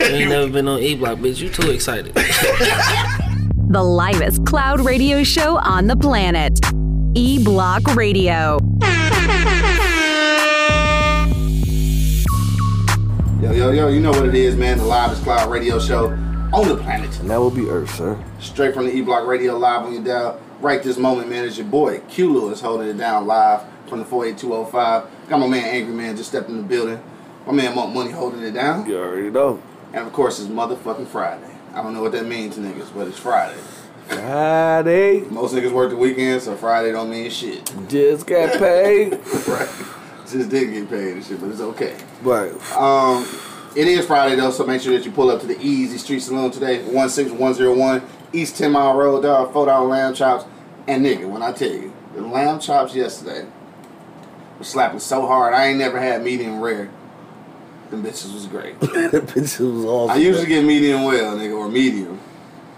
You ain't never been on E Block, bitch. You too excited. The livest cloud radio show on the planet. E Block Radio. Yo, yo, yo, you know what it is, man. The livest Cloud Radio Show on the planet. And that will be Earth, sir. Straight from the E Block Radio Live on your dial. Right this moment, man, it's your boy Q Lewis holding it down live from the 48205. Got my man Angry Man just stepped in the building. My man Monk Money holding it down. You already know. And of course, it's motherfucking Friday. I don't know what that means to niggas, but it's Friday. Friday. Most niggas work the weekend, so Friday don't mean shit. Just got paid. right. Just didn't get paid and shit, but it's okay. right. Um, it is Friday though, so make sure that you pull up to the Easy Street Saloon today, 16101 East 10 Mile Road, dog, four dollar lamb chops. And nigga, when I tell you, the lamb chops yesterday was slapping so hard, I ain't never had medium rare. Them bitches was great. that bitches was awesome. I usually get medium well, nigga, or medium.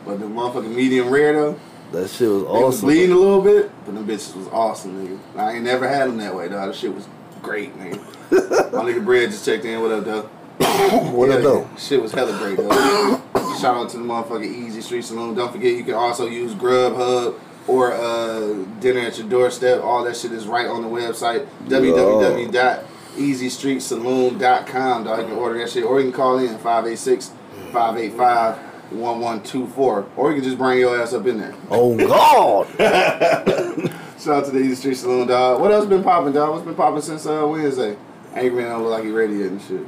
But the motherfucking medium rare though, That shit was was awesome. bleeding a little bit, but them bitches was awesome, nigga. I ain't never had them that way, though. The shit was great, nigga. My nigga Bread just checked in. What up, though? What Yeah, up, though? Shit was hella great, though. Shout out to the motherfucking Easy Street Saloon. Don't forget, you can also use Grubhub or uh, dinner at your doorstep. All that shit is right on the website www.easystreetsaloon.com. Dog, you can order that shit, or you can call in 586 585 1124, or you can just bring your ass up in there. Oh God. Shout out to the Easy Street Saloon, dog. What else been popping, dog? What's been popping since uh, Wednesday? Angry Man don't look like he ready yet and shit.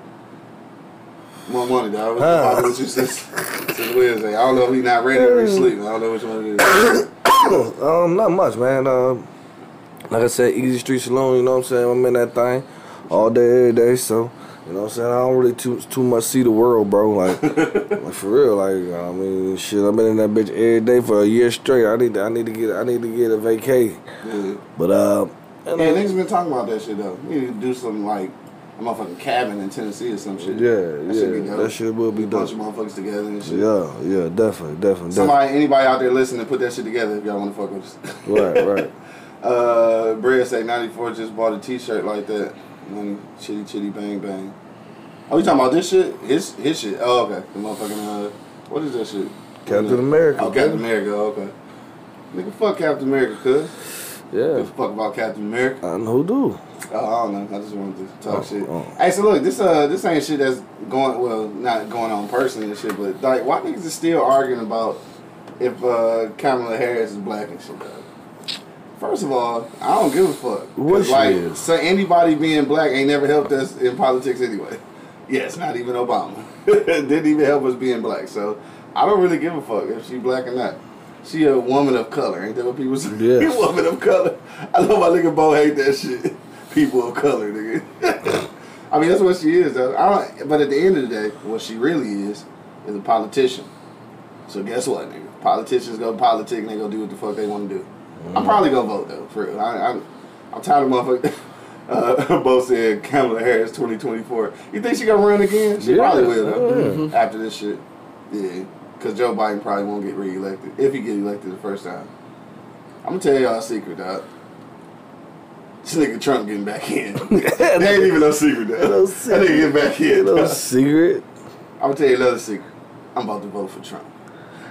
Monk Money, dog. What's been Huh. popping with you since, since Wednesday? I don't know if he's not ready or he's sleeping. I don't know which one it is. um, not much, man. Um, like I said, Easy Street Saloon. You know what I'm saying? I'm in that thing all day, every day. So, you know what I'm saying? I don't really too too much see the world, bro. Like, like for real. Like, I mean, shit. I've been in that bitch every day for a year straight. I need to, I need to get I need to get a vacay. Yeah. But uh, and, Yeah, niggas been talking about that shit, though. We need to do something like a motherfucking cabin in Tennessee or some shit. yeah, That shit be yeah, dope. that shit will be Bunch of motherfuckers together and shit. Yeah, yeah, definitely, definitely, definitely. Somebody, anybody out there listening, to put that shit together if y'all want to fuck with us. Right, right. Uh, Bread say 94 just bought a t-shirt like that. Money, chitty chitty bang bang. Oh, you talking about this shit? His his shit. Oh, okay. The motherfucking uh, what is that shit? Captain America. Oh, Captain America. Okay. Nigga, fuck Captain America, cuz. Yeah, Give a fuck about Captain America. I know who do. Oh, I don't know. I just wanted to talk Oh, shit. oh. Hey, so look, this uh, this ain't shit that's going well, not going on personally and shit, but like, why niggas is still arguing about if uh, Kamala Harris is black and shit? Though? First of all, I don't give a fuck. What she like, is? so anybody being black ain't never helped us in politics anyway. Yes, not even Obama. Didn't even help us being black. So I don't really give a fuck if she black or not. She a woman of color, ain't that what people say? Yes. woman of color. I know my nigga Bo hate that shit. People of color, nigga. I mean, that's what she is, though. I don't, but at the end of the day, what she really is is a politician. So guess what, nigga? Politicians go politic and they go do what the fuck they want to do. I'm probably gonna vote though, for real. I, I'm, I'm tired of motherfuckers. Uh, Bo said Kamala Harris 2024. You think she gonna run again? She Yeah. probably will though. After this shit, yeah. Cause Joe Biden probably won't get reelected if he get elected the first time. I'm gonna tell y'all a secret, dog. This nigga Trump getting back in. that ain't even no secret, dog. No secret. That nigga getting back in. No dog. secret. I'm gonna tell you another secret. I'm about to vote for Trump.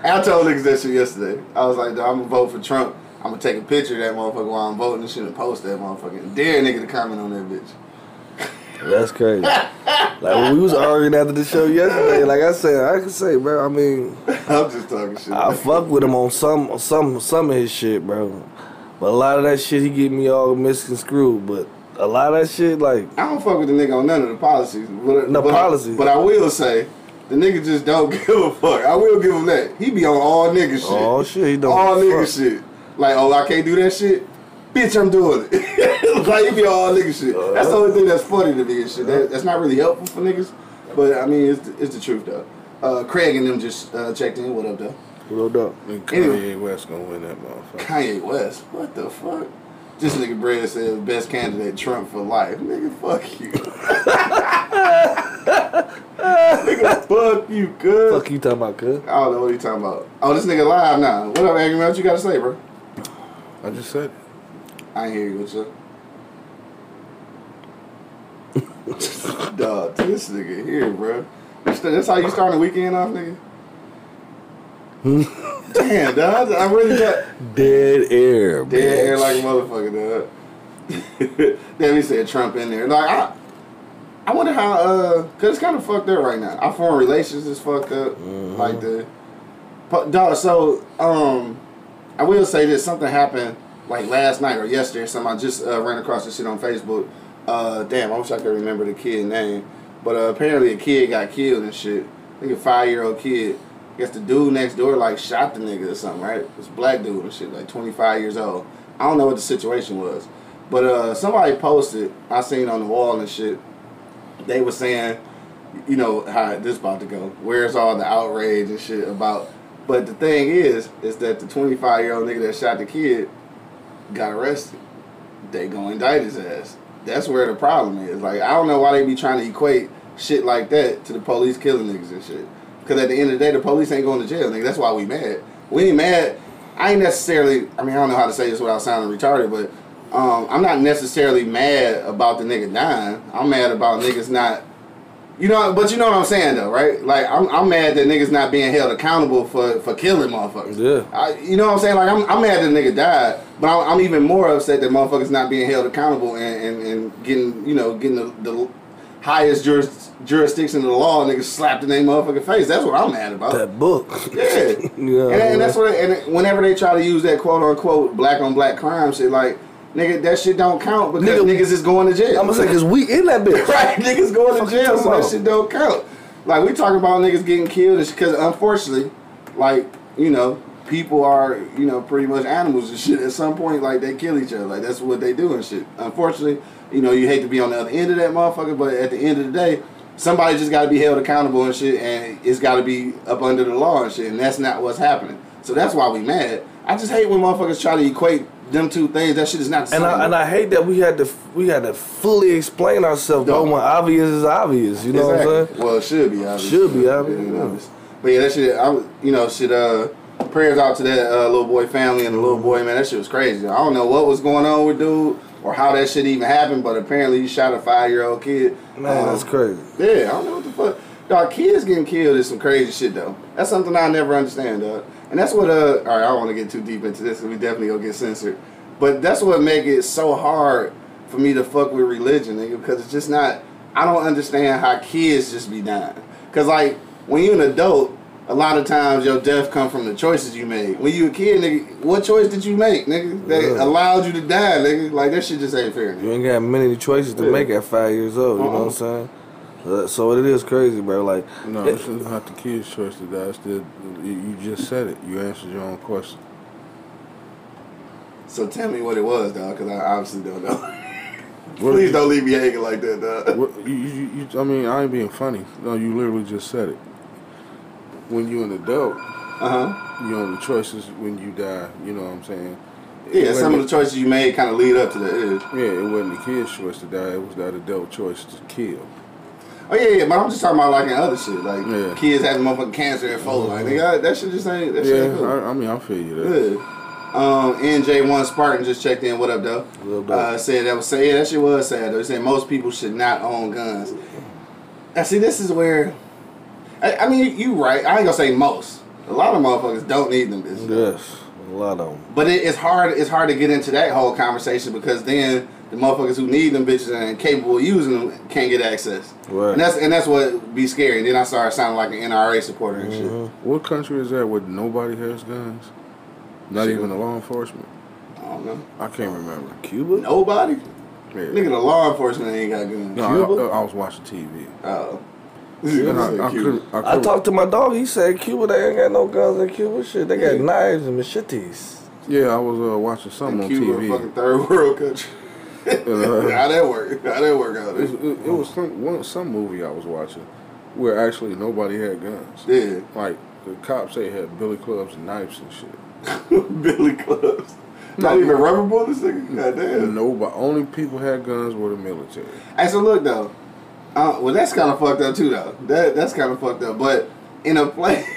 And I told niggas that shit yesterday. I was like, "Dawg, I'm gonna vote for Trump. I'm gonna take a picture of that motherfucker while I'm voting and shit and post that motherfucker. And dare a nigga to comment on that bitch. That's crazy. like when we was arguing after the show yesterday, like I said, I can say, bro. I mean, I'm just talking shit. I fuck with him on some some some of his shit, bro. But a lot of that shit, he get me all misconstrued. But a lot of that shit, like, I don't fuck with the nigga on none of the policies. But, No but, policies. But I will say, the nigga just don't give a fuck. I will give him that. He be on all nigga shit. oh shit, he don't. all nigga fuck. shit. Like, oh, I can't do that shit. Bitch, I'm doing it. like, he be on all nigga shit. That's the only thing that's funny to me and shit. That, that's not really helpful for niggas. But, I mean, it's, it's the truth, though. Uh, Craig and them just uh, checked in. What up, though? What up? Anyway. Kanye West gonna win that motherfucker. Kanye West. What the fuck? This nigga Brad said best candidate Trump for life. Nigga, fuck you. nigga, fuck you, good. Fuck you talking about, good? I don't know what you talking about. Oh, this nigga live now. What up, Angry Man? What you gotta say, bro? I just said. I hear you. What's up? Dog, this nigga here, bro. That's how you start the weekend off, nigga. Damn, dog. I really got Dead air, dead air like a motherfucker, dog. Then he said Trump in there. Like I, I wonder how. Uh, cause it's kind of fucked up right now. Our foreign relations is fucked up. Mm-hmm. Like the, but dog. So um, I will say this. Something happened like last night or yesterday. Something I just uh, ran across this shit on Facebook. Uh, damn, I wish I could remember the kid name. But uh, apparently a kid got killed and shit. I think a five year old kid. I guess the dude next door like shot the nigga or something, right? This black dude and shit, like 25 years old. I don't know what the situation was. But uh, somebody posted, I seen on the wall and shit, they were saying, you know, how this about to go. Where's all the outrage and shit about. But the thing is, is that the 25 year old nigga that shot the kid got arrested. They gonna indict his ass. That's where the problem is. Like, I don't know why they be trying to equate shit like that to the police killing niggas and shit. Because at the end of the day, the police ain't going to jail, nigga. That's why we mad. We ain't mad. I ain't necessarily, I mean, I don't know how to say this without sounding retarded, but um, I'm not necessarily mad about the nigga dying. I'm mad about niggas not, you know, but you know what I'm saying though, right? Like, I'm, I'm mad that niggas not being held accountable for, for killing motherfuckers. Yeah. I, you know what I'm saying? Like, I'm, I'm mad that nigga died, but I'm, I'm even more upset that motherfuckers not being held accountable and, and, and getting, you know, getting the, the highest juris, jurisdiction of the law, niggas slapped in their motherfucking face. That's what I'm mad about. That book. Yeah, Yeah, and, and that's what. And whenever they try to use that quote unquote black on black crime shit, like nigga, that shit don't count because Nigga, niggas is going to jail. I'm gonna say, cause we in that bitch. right, niggas going to jail, so that shit don't count. Like we talking about niggas getting killed, because unfortunately, like you know, people are you know pretty much animals and shit. At some point, like they kill each other. Like that's what they do and shit. Unfortunately, you know, you hate to be on the other end of that motherfucker, but at the end of the day. Somebody just got to be held accountable and shit, and it's got to be up under the law and shit, and that's not what's happening. So that's why we mad. I just hate when motherfuckers try to equate them two things. That shit is not the And same. I, and I hate that we had to we had to fully explain ourselves. No. When obvious is obvious, you know what I'm saying? Well, it should be obvious. Should be obvious, It yeah. obvious. But yeah, that shit. I, you know, shit. Uh, prayers out to that uh, little boy family and the little boy man. That shit was crazy. I don't know what was going on with dude or how that shit even happened, but apparently he shot a five year old kid. Man, Um, that's crazy. Yeah, I don't know what the fuck. Dog, kids getting killed is some crazy shit though. That's something I never understand, dog. And that's what uh all right, I don't want to get too deep into this 'cause we definitely gonna get censored. But that's what make it so hard for me to fuck with religion, nigga, because it's just not I don't understand how kids just be dying. Cause like when you're an adult, a lot of times your death come from the choices you made. When you a kid, nigga, what choice did you make, nigga? That Yeah. allowed you to die, nigga. Like that shit just ain't fair. Nigga. You ain't got many choices to Yeah. make at five years old. You know what I'm Uh-uh. saying? Uh, So it is crazy, bro. Like, No, it- it's not the kid's choice to die. It's the, you you just said it. You answered your own question. So tell me what it was, dog, because I obviously don't know. Please you- don't leave me hanging like that, dog. What, you, you, you, I mean, I ain't being funny. No, you literally just said it. When you're an adult, Uh huh. you know the choices when you die. You know what I'm saying? Yeah, some of the choices you made kind of lead up to that. Yeah. Yeah, it wasn't the kid's choice to die. It was that adult choice to kill. Oh yeah, yeah, but I'm just talking about like in other shit, like Yeah. kids having motherfucking cancer at four. Like nigga, that shit just ain't. That shit Yeah, ain't cool. I, I mean, I feel you. Yeah. Um, NJ1 Spartan just checked in. What up, though? What up, though? Uh, said that was sad. Yeah, that shit was sad though. He said most people should not own guns. I see. This is where. I, I mean, you right. I ain't gonna say most. A lot of motherfuckers don't need them. Bitches. yes, a lot of them. But it, it's hard. It's hard to get into that whole conversation because then the motherfuckers who need them bitches and are capable of using them can't get access. Right. And that's and that's what be scary. And then I started sounding like an NRA supporter and Mm-hmm. shit. What country is that where nobody has guns? Not Shit. even the law enforcement. I don't know. I can't remember. Cuba? Nobody. Yeah. Nigga, the law enforcement ain't got guns. No, Cuba? I, I was watching TV. Oh. And I, I, couldn't, I, I couldn't- talked to my dog. He said Cuba, they ain't got no guns in Cuba. Shit, they got Yeah. knives and machetes. Yeah, I was uh, watching something on Cuba, a TV. fucking third world country. Uh, How that work? How that work out it, there? it, it was some one, some movie I was watching where actually nobody had guns. Yeah. Like the cops they had billy clubs and knives and shit. Billy clubs. Not even rubber bullets, nigga. Goddamn. Nobody, only people had guns were the military. Hey, so look though. Uh, well, that's kind of fucked up too, though. That that's kind of fucked up. But in a place,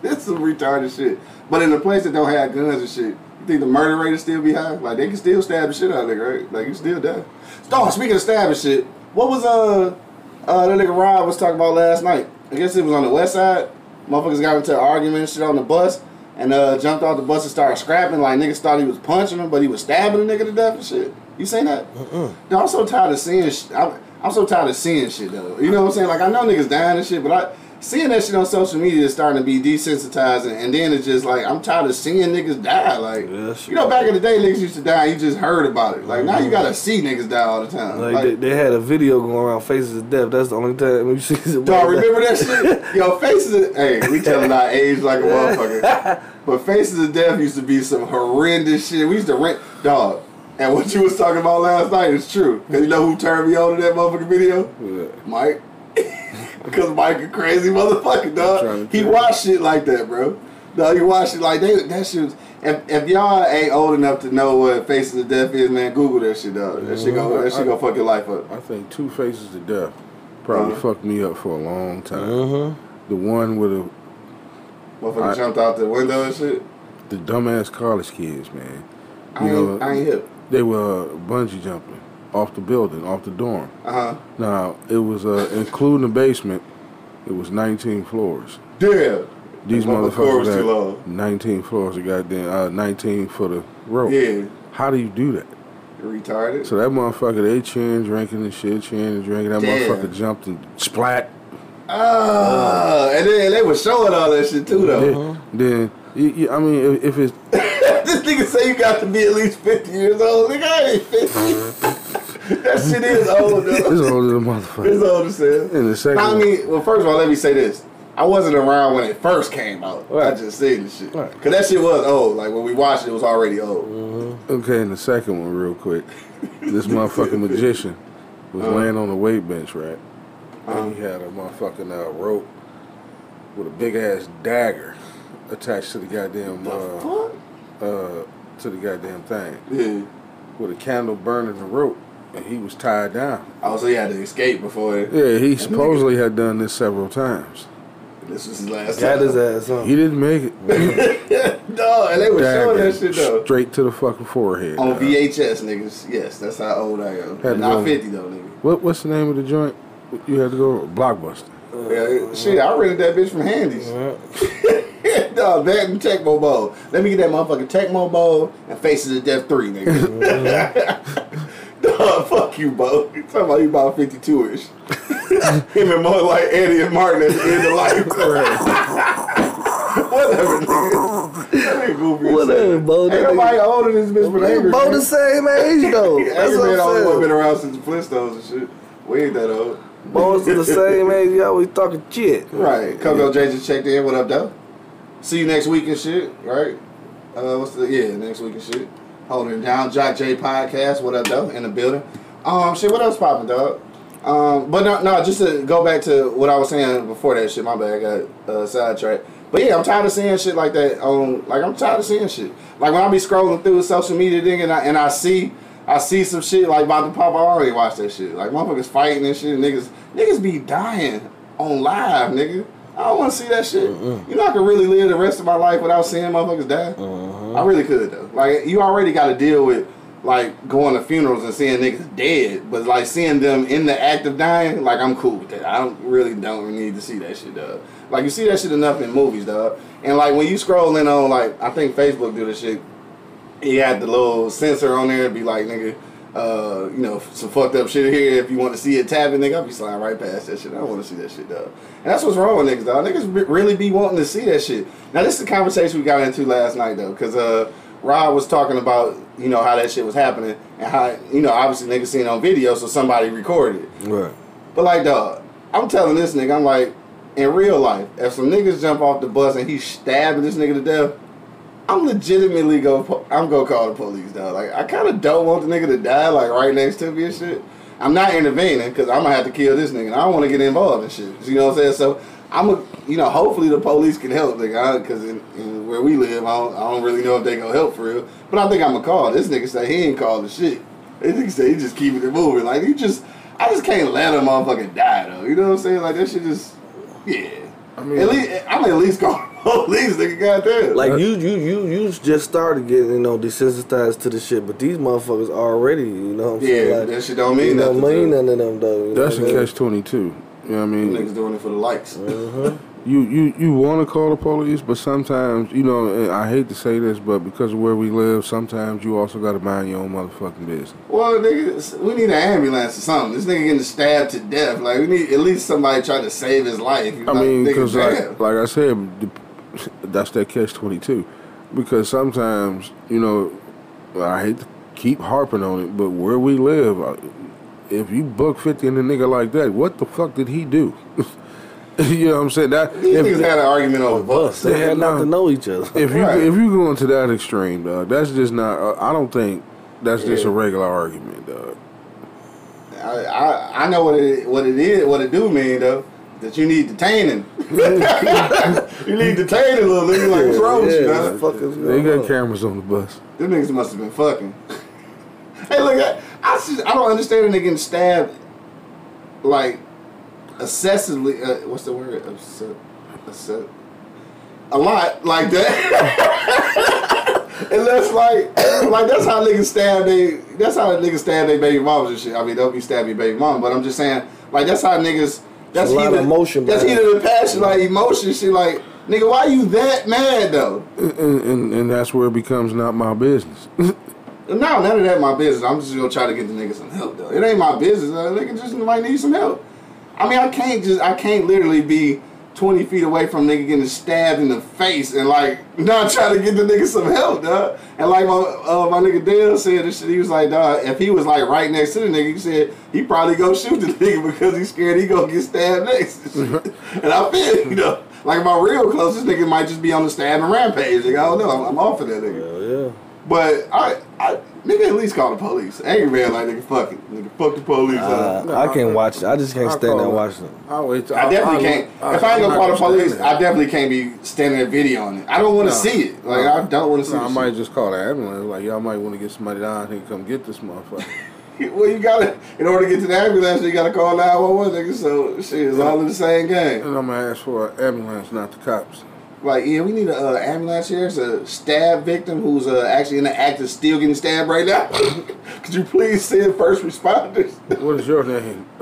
that's some retarded shit. But in a place that don't have guns and shit, you think the murder rate is still be high? Like they can still stab the shit out of nigga, right? Like you still die. Oh, speaking of stabbing shit, what was uh, uh, that nigga Rob was talking about last night. I guess it was on the west side. Motherfuckers got into an argument and shit on the bus and uh, jumped off the bus and started scrapping. Like niggas thought he was punching him, but he was stabbing the nigga to death and shit. You seen that? Uh-uh. I'm so tired of seeing shit. I'm, I'm so tired of seeing shit though. You know what I'm saying? Like I know niggas dying and shit, but I seeing that shit on social media is starting to be desensitizing, and then it's just like I'm tired of seeing niggas die. Like Yeah, you know, back in the day, niggas used to die. You just heard about it. Like now you mhm. gotta see niggas die all the time. Like, Like, they, they had a video going around Faces of Death. That's the only time we see Dog, remember that shit? Yo, Faces of Hey, we telling our age like a motherfucker. But Faces of Death used to be some horrendous shit. We used to rent dog. And what you was talking about last night is true. Cause you know who turned me on to that motherfucking video? Yeah. Mike. because Mike a crazy motherfucker, trying dog. He tell watched shit like that, bro. No, he watched it like that. That shit was, if, if y'all ain't old enough to know what Faces of Death is, man, Google that shit, dog. That shit go, that shit go fuck your life up. I think Two Faces of Death probably Uh-huh. fucked me up for a long time. Mm-hmm. The one with the, Motherfucker I- jumped out the window and shit. the dumbass college kids, man. I ain't, know, I ain't hip. They were bungee jumping off the building, off the dorm. Uh huh. Now it was uh, including the basement. It was 19 floors. Damn. These That motherfucker was motherfuckers too got low. 19 floors of goddamn uh, 19 for the rope. Yeah. How do you do that? Retarded. So that motherfucker, they cheering, drinking and shit, cheering and drinking. That Damn. motherfucker jumped and splat. Ah, and then they were showing all that shit too, though. Then, you, you, I mean, if, if it's this nigga say you got to be at least 50 years old. Nigga, I ain't 50. that shit is old, it's older than motherfucker. It's old as hell. And the second, I mean, well, first of all, let me say this. I wasn't around when it first came out. I just seen the shit. Right. Cause that shit was old. Like when we watched it, it was already old. okay, and the second one, real quick. This motherfucking magician was Uh-huh. laying on the weight bench, right? And he had a motherfucking uh, rope with a big ass dagger attached to the goddamn uh, What? uh, to the goddamn thing Yeah. with a candle burning the rope, he was tied down. Oh, so he had to escape before it. Yeah, he supposedly had done this several times. This was his last Got time. his ass on. He didn't make it. Dog, and they were showing that shit though. straight to the fucking forehead. Oh, on dog. VHS, niggas. Yes, that's how old I am. Had Not go. 50 though, nigga. What what's the name of the joint? You had to go Blockbuster. Yeah, shit, I rented that bitch from Handy's. Dog, that and Tecmo Bowl. Let me get that motherfucking Tecmo Bowl and Faces of Death 3, nigga. Mm-hmm. Fuck you, Bo. You talking about you about 52 ish. Him and more like Eddie and Martin at the end of life. Whatever, nigga. That ain't goofy. as Whatever. Bo. Ain't That nobody nigga- older than this bitch, but Angry Both the same age though. That's Angry what I'm always been around since the Flintstones and shit. We ain't that old. Both the same age. You always talking shit. Right. Coco J just checked in. What up, though? See you next week and shit. Right. Uh, what's the yeah next week and shit. Holding it down. Jock J podcast. What up, though? In the building. Um, shit. What else popping, dog? Um, but no, no. Just to go back to what I was saying before that shit. My bad. I got uh, sidetracked. But yeah, I'm tired of seeing shit like that. On like I'm tired of seeing shit. Like when I be scrolling through social media thing and I and I see. I see some shit like about to pop. I already watch that shit. Like motherfuckers fighting and shit. Niggas, niggas be dying on live, nigga. I don't want to see that shit. You know, I could really live the rest of my life without seeing motherfuckers die. Mm-hmm. I really could though. Like you already got to deal with like going to funerals and seeing niggas dead, but like seeing them in the act of dying, like I'm cool with that. I don't really don't need to see that shit, dog. Like you see that shit enough in movies, dog. And like when you scrolling on like I think Facebook do this shit he had the little sensor on there, and be like, nigga, uh, you know, some fucked up shit here. If you want to see it tapping, nigga, I'll be sliding right past that shit. I don't want to see that shit, though. And that's what's wrong with niggas, dog. Niggas really be wanting to see that shit. Now, this is the conversation we got into last night, though, because uh, Rob was talking about, you know, how that shit was happening and how, you know, obviously niggas seen it on video, so somebody recorded it. Right. But like, dog, I'm telling this nigga, I'm like, in real life, if some niggas jump off the bus and he's stabbing this nigga to death, I'm legitimately go. po- I'm gonna call the police, though. Like, I kind of don't want the nigga to die, like right next to me and shit. I'm not intervening because I'm gonna have to kill this nigga. And I don't want to get involved in shit. You know what I'm saying? So I'm a, you know, hopefully the police can help, nigga. Because in, in where we live, I don't, I don't really know if they gonna help for real. But I think I'm gonna call. This nigga say he ain't called the shit. This nigga say he just keeping it moving. Like you just, I just can't let a motherfucker die though. You know what I'm saying? Like that shit just, yeah. I mean, At least I'm at least going to police, nigga. Goddamn. Like you, you, you, you just started getting, you know, desensitized to the shit, but these motherfuckers already, you know, what I'm yeah. Like, that shit don't mean you know, nothing. mean to none of them though. That's what a I catch twenty two. You know what I mean? Niggas doing it for the likes. Uh-huh. You you you want to call the police, but sometimes you know. And I hate to say this, but because of where we live, sometimes you also got to mind your own motherfucking business. Well, nigga, we need an ambulance or something. This nigga getting stabbed to death. Like we need at least somebody trying to save his life. I mean, because like, like I said, the- that's that catch twenty two. Because sometimes you know, I hate to keep harping on it, but where we live, uh, if you buck fifty in a nigga like that, what the fuck did he do? you know what I'm saying? That These if, niggas had an argument over bus. They had not to know each other. if you Right. if you go into that extreme, dog, that's just not. Uh, I don't think that's just a regular argument, dog. I, I I know what it what it is what it do mean though. That you need detaining. you need detaining, little nigga. Like what's wrong with you, man? fuck They got cameras on the bus. Them niggas must have been fucking. hey, look, I, I, just, I don't understand a nigga getting stabbed like excessively. Uh, what's the word? Obsess, obsess, a lot like that. and that's like, like that's how niggas stab they. That's how niggas stab their baby mamas and shit. I mean, don't be stabbing your baby mama, but I'm just saying, like that's how niggas. That's a lot of emotion That's heated and passion, like emotion shit. Like, nigga, why you that mad though? And, and, and that's where it becomes not my business. No, none of that my business. I'm just gonna try to get the nigga some help though. It ain't my business. Uh, nigga just might need some help. I mean, I can't just I can't literally be 20 feet away from nigga getting stabbed in the face and like not trying to get the nigga some help, dog. And like my uh, my nigga Dale said this shit, he was like, dog, if he was like right next to the nigga, he said he probably go shoot the nigga because he's scared he gonna get stabbed next. and I feel, you know, like my real closest nigga might just be on the stabbing rampage. Like, I don't know, I'm, I'm off of that nigga. Hell yeah. But I, I nigga at least call the police. Angry man like nigga fuck it. Nigga fuck the police. Uh, Uh, I can't watch. I just can't I'll stand there call watching it. I'll wait. I definitely can't. if I ain't I'm gonna call the police, there. I definitely can't be standing there video on it. I don't want to No. see it. Like I don't want to see. No, I the might just call the ambulance. Like y'all might want to get somebody down here to come get this motherfucker. Well, you gotta in order to get to the ambulance, you gotta call nine one one, nigga. So shit, it's all in the same game. and I'm gonna ask for an ambulance, not the cops. Like yeah, we need an uh, ambulance here. It's a stab victim who's uh, actually in the act of still getting stabbed right now. Could you please send first responders? What is your name?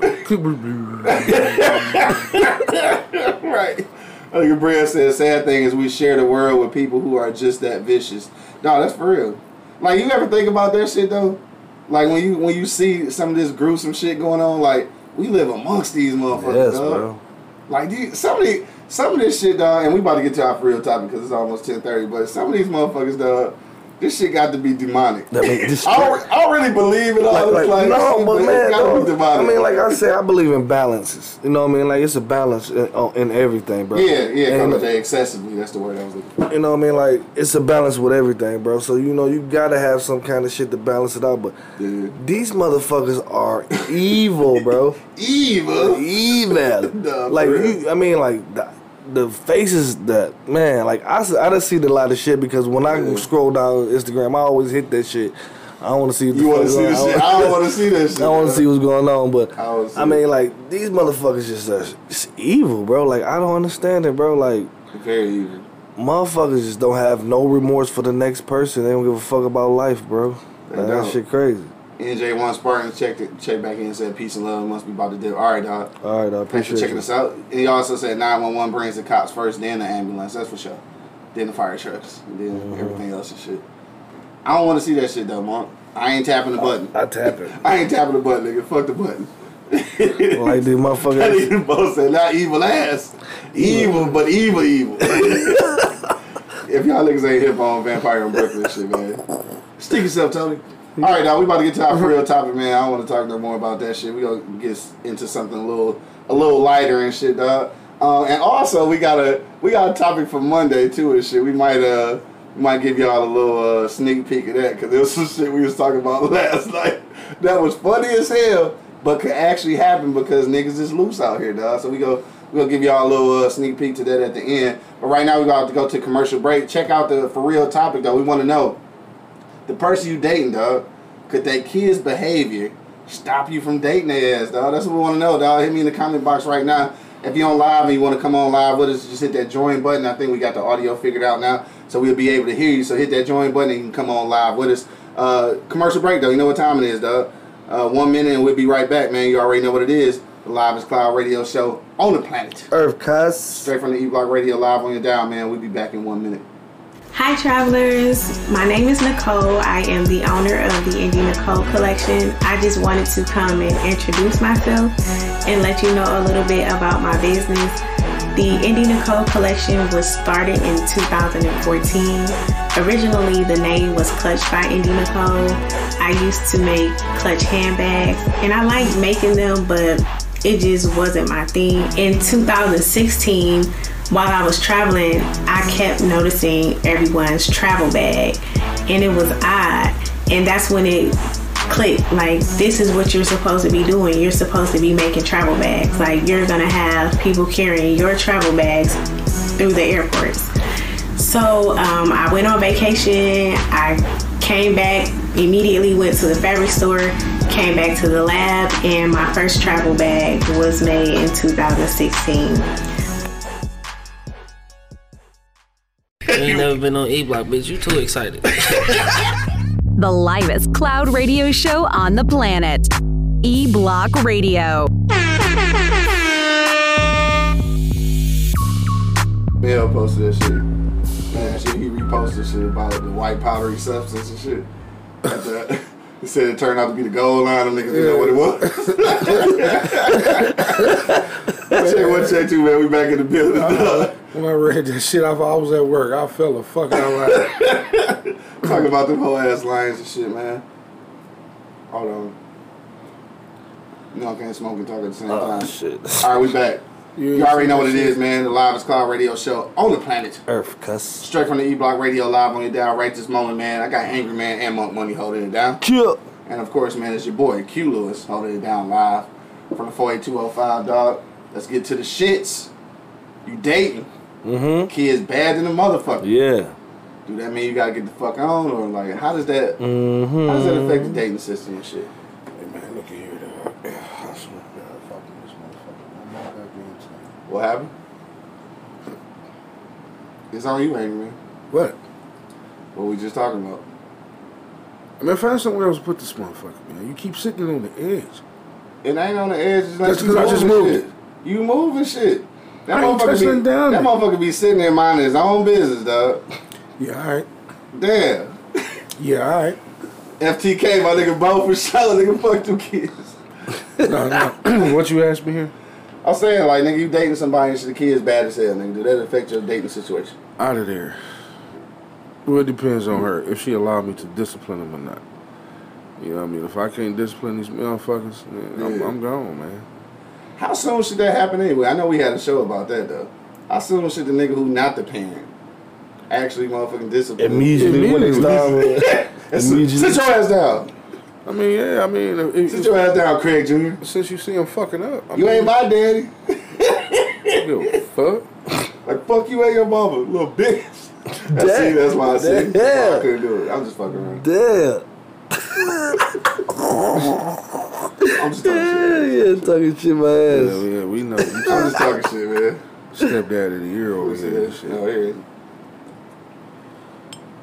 right. I think Brad said, sad thing is we share the world with people who are just that vicious. No, that's for real. Like you ever think about that shit though? Like when you when you see some of this gruesome shit going on, like we live amongst these motherfuckers, Yes, dog. bro. Like these, some of the, some of this shit, dog. And we about to get to our for real topic because it's almost ten thirty. But some of these motherfuckers, dog. This shit got to be demonic. That mean, this- I, don't, I don't really believe in all Like, this. like, no, but man, gotta be demonic. I mean, like I said, I believe in balances. You know what I mean? Like it's a balance in, in everything, bro. yeah, yeah, And, excessively. That's the word I was looking for. you know what I mean? Like it's a balance with everything, bro. So you know you gotta have some kind of shit to balance it out. But Yeah. these motherfuckers are evil, bro. Evil. evil. Nah, like you, I mean, like the, the faces that man, like I, I done see a lot of shit because when I Yeah. scroll down Instagram, I always hit that shit. I don't want to see. You want to see this shit? I don't want to see this shit. I want to see what's going on, but I I mean, like these motherfuckers just uh, it's evil, bro. Like I don't understand it, bro. Like Very evil. motherfuckers just don't have no remorse for the next person. They don't give a fuck about life, bro. Like, that shit crazy. NJ1 Spartan checked it, checked back in and said, peace and love must be about to dip. All right, dog. All right, I Thanks for checking you. us out. And he also said 911 brings the cops first, then the ambulance. That's for sure. Then the fire trucks, and then Mm-hmm. everything else and shit. I don't want to see that shit though, Monk. I ain't tapping the button. I tap it. I ain't tapping the button, nigga. Fuck the button. like these That motherfuckers. nigga both said not evil ass. Evil, but evil, evil. if y'all niggas ain't hip on Vampire in Brooklyn shit, man. Stick yourself, Tony. All right, now we about to get to our real topic, man. I don't want to talk no more about that shit. We gonna get into something a little, a little lighter and shit, dog. Uh, and also, we got a we got a topic for Monday too and shit. We might uh we might give y'all a little uh, sneak peek of that because there was some shit we was talking about last night that was funny as hell, but could actually happen because niggas is loose out here, dog. So we go we gonna give y'all a little uh, sneak peek to that at the end. But right now we got to go to commercial break. Check out the for real topic though. We want to know the person you dating, dog, could that kid's behavior stop you from dating their ass, dog? That's what we want to know, dog. Hit me in the comment box right now. If you're on live and you want to come on live with us, just hit that join button. I think we got the audio figured out now, so we'll be able to hear you. So hit that join button and you can come on live with us. Uh, commercial break though. You know what time it is, dog. Uh, one minute and we'll be right back, man. You already know what it is. The Live is Cloud Radio Show on the planet. Earth cuss. Straight from the E Block Radio Live on your dial, man. We'll be back in one minute. Hi, travelers. My name is Nicole. I am the owner of the Indie Nicole collection. I just wanted to come and introduce myself and let you know a little bit about my business. The Indie Nicole collection was started in 2014. Originally, the name was Clutch by Indie Nicole. I used to make clutch handbags and I liked making them, but it just wasn't my thing. In 2016, while I was traveling, I kept noticing everyone's travel bag, and it was odd. And that's when it clicked. Like, this is what you're supposed to be doing. You're supposed to be making travel bags. Like, you're gonna have people carrying your travel bags through the airports. So um, I went on vacation. I came back immediately, went to the fabric store, came back to the lab, and my first travel bag was made in 2016. Ain't never been on E Block, bitch. You too excited. The livest cloud radio show on the planet. E Block Radio. Bill posted that shit. Man, shit, he reposted shit about the white powdery substance and shit. At the- he said it turned out to be the gold line. Them niggas didn't know what it was. One check, one check, two, man. We back in the building. Uh-huh. dog. When I read that shit, I, I was at work. I fell the fuck out loud. Talk about them whole ass lines and shit, man. Hold on. No, I can't smoke and talk at the same Oh time. shit. All right, we back. You You already know what it is, man. The Live is Cloud Radio Show on the planet. Earth cuss. Straight from the E Block Radio Live on your dial right this moment, man. I got Angry Man and Monk Money holding it down. Kill. And of course, man, it's your boy Q Lewis holding it down live from the 48205, dog. Let's get to the shits. You dating. Mm-hmm. Kids bad than a motherfucker. Yeah. Do that mean you gotta get the fuck on? Or like, how does that, Mm-hmm. how does that affect the dating system and shit? Hey, man, look at here, dog. I swear to God, fucking this motherfucker. I'm not goddamn time. What happened? It's on you, Angry Man. What? What we just talking about? I mean, find somewhere else to put this motherfucker, man. You keep sitting on the edge. It ain't on the edge. Just like That's you 'cause I just moved shit. it. You moving shit. That motherfucker be, down That motherfucker be sitting there minding his own business, dog. Yeah, all right. Damn. Yeah, all right. FTK, my nigga, Bo for sure. Nigga, fuck them kids. No, no. what you asked me here? I'm saying, like, nigga, you dating somebody and shit, the kid's bad as hell, nigga. Do that affect your dating situation? Out of there. Well, it depends on her if she allow me to discipline him or not. You know what I mean? If I can't discipline these motherfuckers, man, I'm, I'm gone, man. How soon should that happen anyway? I know we had a show about that, though. How soon should the nigga who not the parent actually motherfucking discipline? Immediately when it's Immediately. Sit your ass down. I mean, yeah, I mean, if, if, Sit your ass down, Craig Jr. since you see him fucking up, I You mean, ain't my daddy. give a fuck. Like, fuck you and your mama, little bitch. That's, see, that's why I said that's why I couldn't do it. I'm just fucking around. Damn. I'm just talking shit. yeah, talking shit my Yeah, ass. yeah, we know. You I'm just talking shit, man. stepdad of the year over here and shit. Oh, here.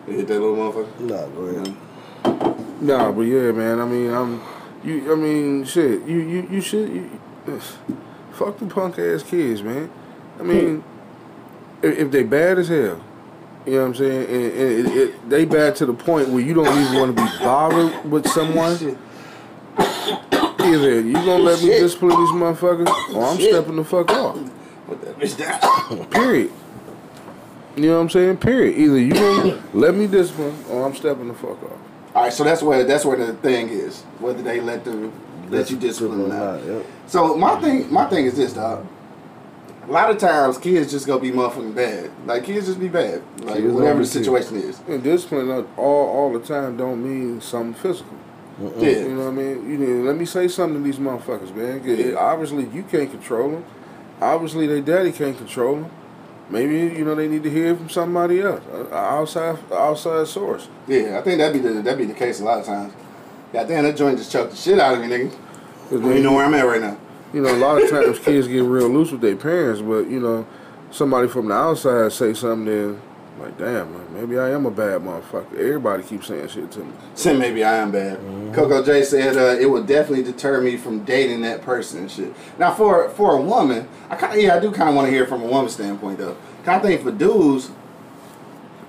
You hit that little motherfucker? Nah, go ahead. Mm-hmm. Nah, but yeah, man. I mean, I'm. You. I mean, shit. You. You. You should. You, fuck the punk ass kids, man. I mean, if, if they bad as hell, you know what I'm saying, and, and it, it, they bad to the point where you don't even want to be bothered with someone. Either you gonna let me Shit. discipline these motherfuckers, or I'm Shit. stepping the fuck off. Put that bitch down. Period. You know what I'm saying? Period. Either you gonna let me discipline, or I'm stepping the fuck off. All right, so that's where that's where the thing is. Whether they let them let you discipline or not. So my thing, my thing is this, dog. A lot of times, kids just gonna be motherfucking bad. Like kids just be bad. Like Kids whatever the situation is. And discipline uh, all all the time don't mean something physical. Yeah. You know what I mean? You know, let me say something to these motherfuckers, man. 'Cause Yeah. Obviously, you can't control them. Obviously, their daddy can't control them. Maybe you know they need to hear from somebody else, a- a outside outside source. Yeah, I think that'd be the that'd be the case a lot of times. God damn, that joint just choked the shit out of me, nigga. I don't even know where I'm at right now. you know, a lot of times kids get real loose with their parents, but you know, somebody from the outside say something, then like, damn, man, maybe I am a bad motherfucker. Everybody keeps saying shit to me. Saying maybe I am bad. Coco J said uh, it would definitely deter me from dating that person and shit. Now for for a woman, I kind of yeah I do kind of want to hear from a woman's standpoint though. 'Cause I think for dudes,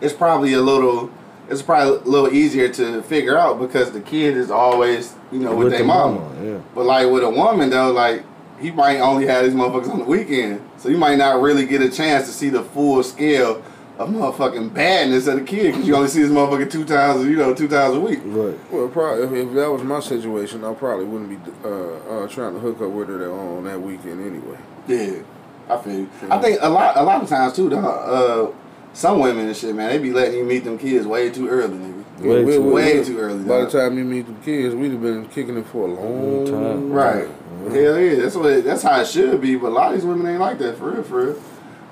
it's probably a little it's probably a little easier to figure out because the kid is always you know with, With their the mama. mama, yeah. But like with a woman though, like he might only have these motherfuckers on the weekend, so you might not really get a chance to see the full scale of motherfucking badness of the kid because you only see this motherfucker two times, you know, two times a week. Right. Well, probably if, if that was my situation, I probably wouldn't be uh, uh, trying to hook up with her on that weekend anyway. Yeah, I feel. You. I think a lot, a lot of times too, though. Uh, some women and shit, man, they be letting you meet them kids way too early, nigga. Way We- too we- Way too early. By the time you meet them kids, we'd have been kicking it for a long time. time. Right. Hell yeah, that's what. It, that's how it should be. But a lot of these women ain't like that for real, for real.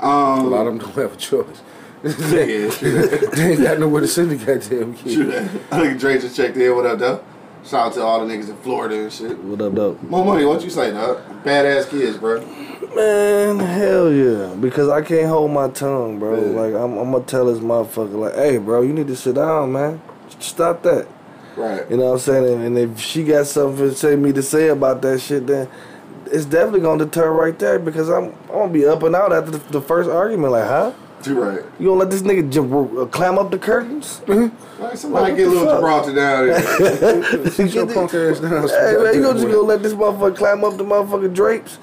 Um, A lot of them don't have a choice. Yeah, they ain't got nowhere to send the goddamn True kid. that. I think Drake just checked in. What up, though? Shout out to all the niggas in Florida and shit. What up, though? Monk Money, what you say, dog? Badass kids, bro. Man, hell yeah. Because I can't hold my tongue, bro. Yeah. Like, I'm, I'm going to tell this motherfucker, like, hey, bro, you need to sit down, man. Stop that. Right. You know what I'm saying? And if she got something to say me to say about that shit, then it's definitely going to deter right there because I'm, I'm going to be up and out after the, the first argument. Like, huh? You right. You gonna let this nigga j- uh, climb up the curtains? Like somebody What get a the little fuck? Gibraltar down there. Sit your punk ass down. Hey man, you gonna just gonna let this motherfucker climb up the motherfucking drapes?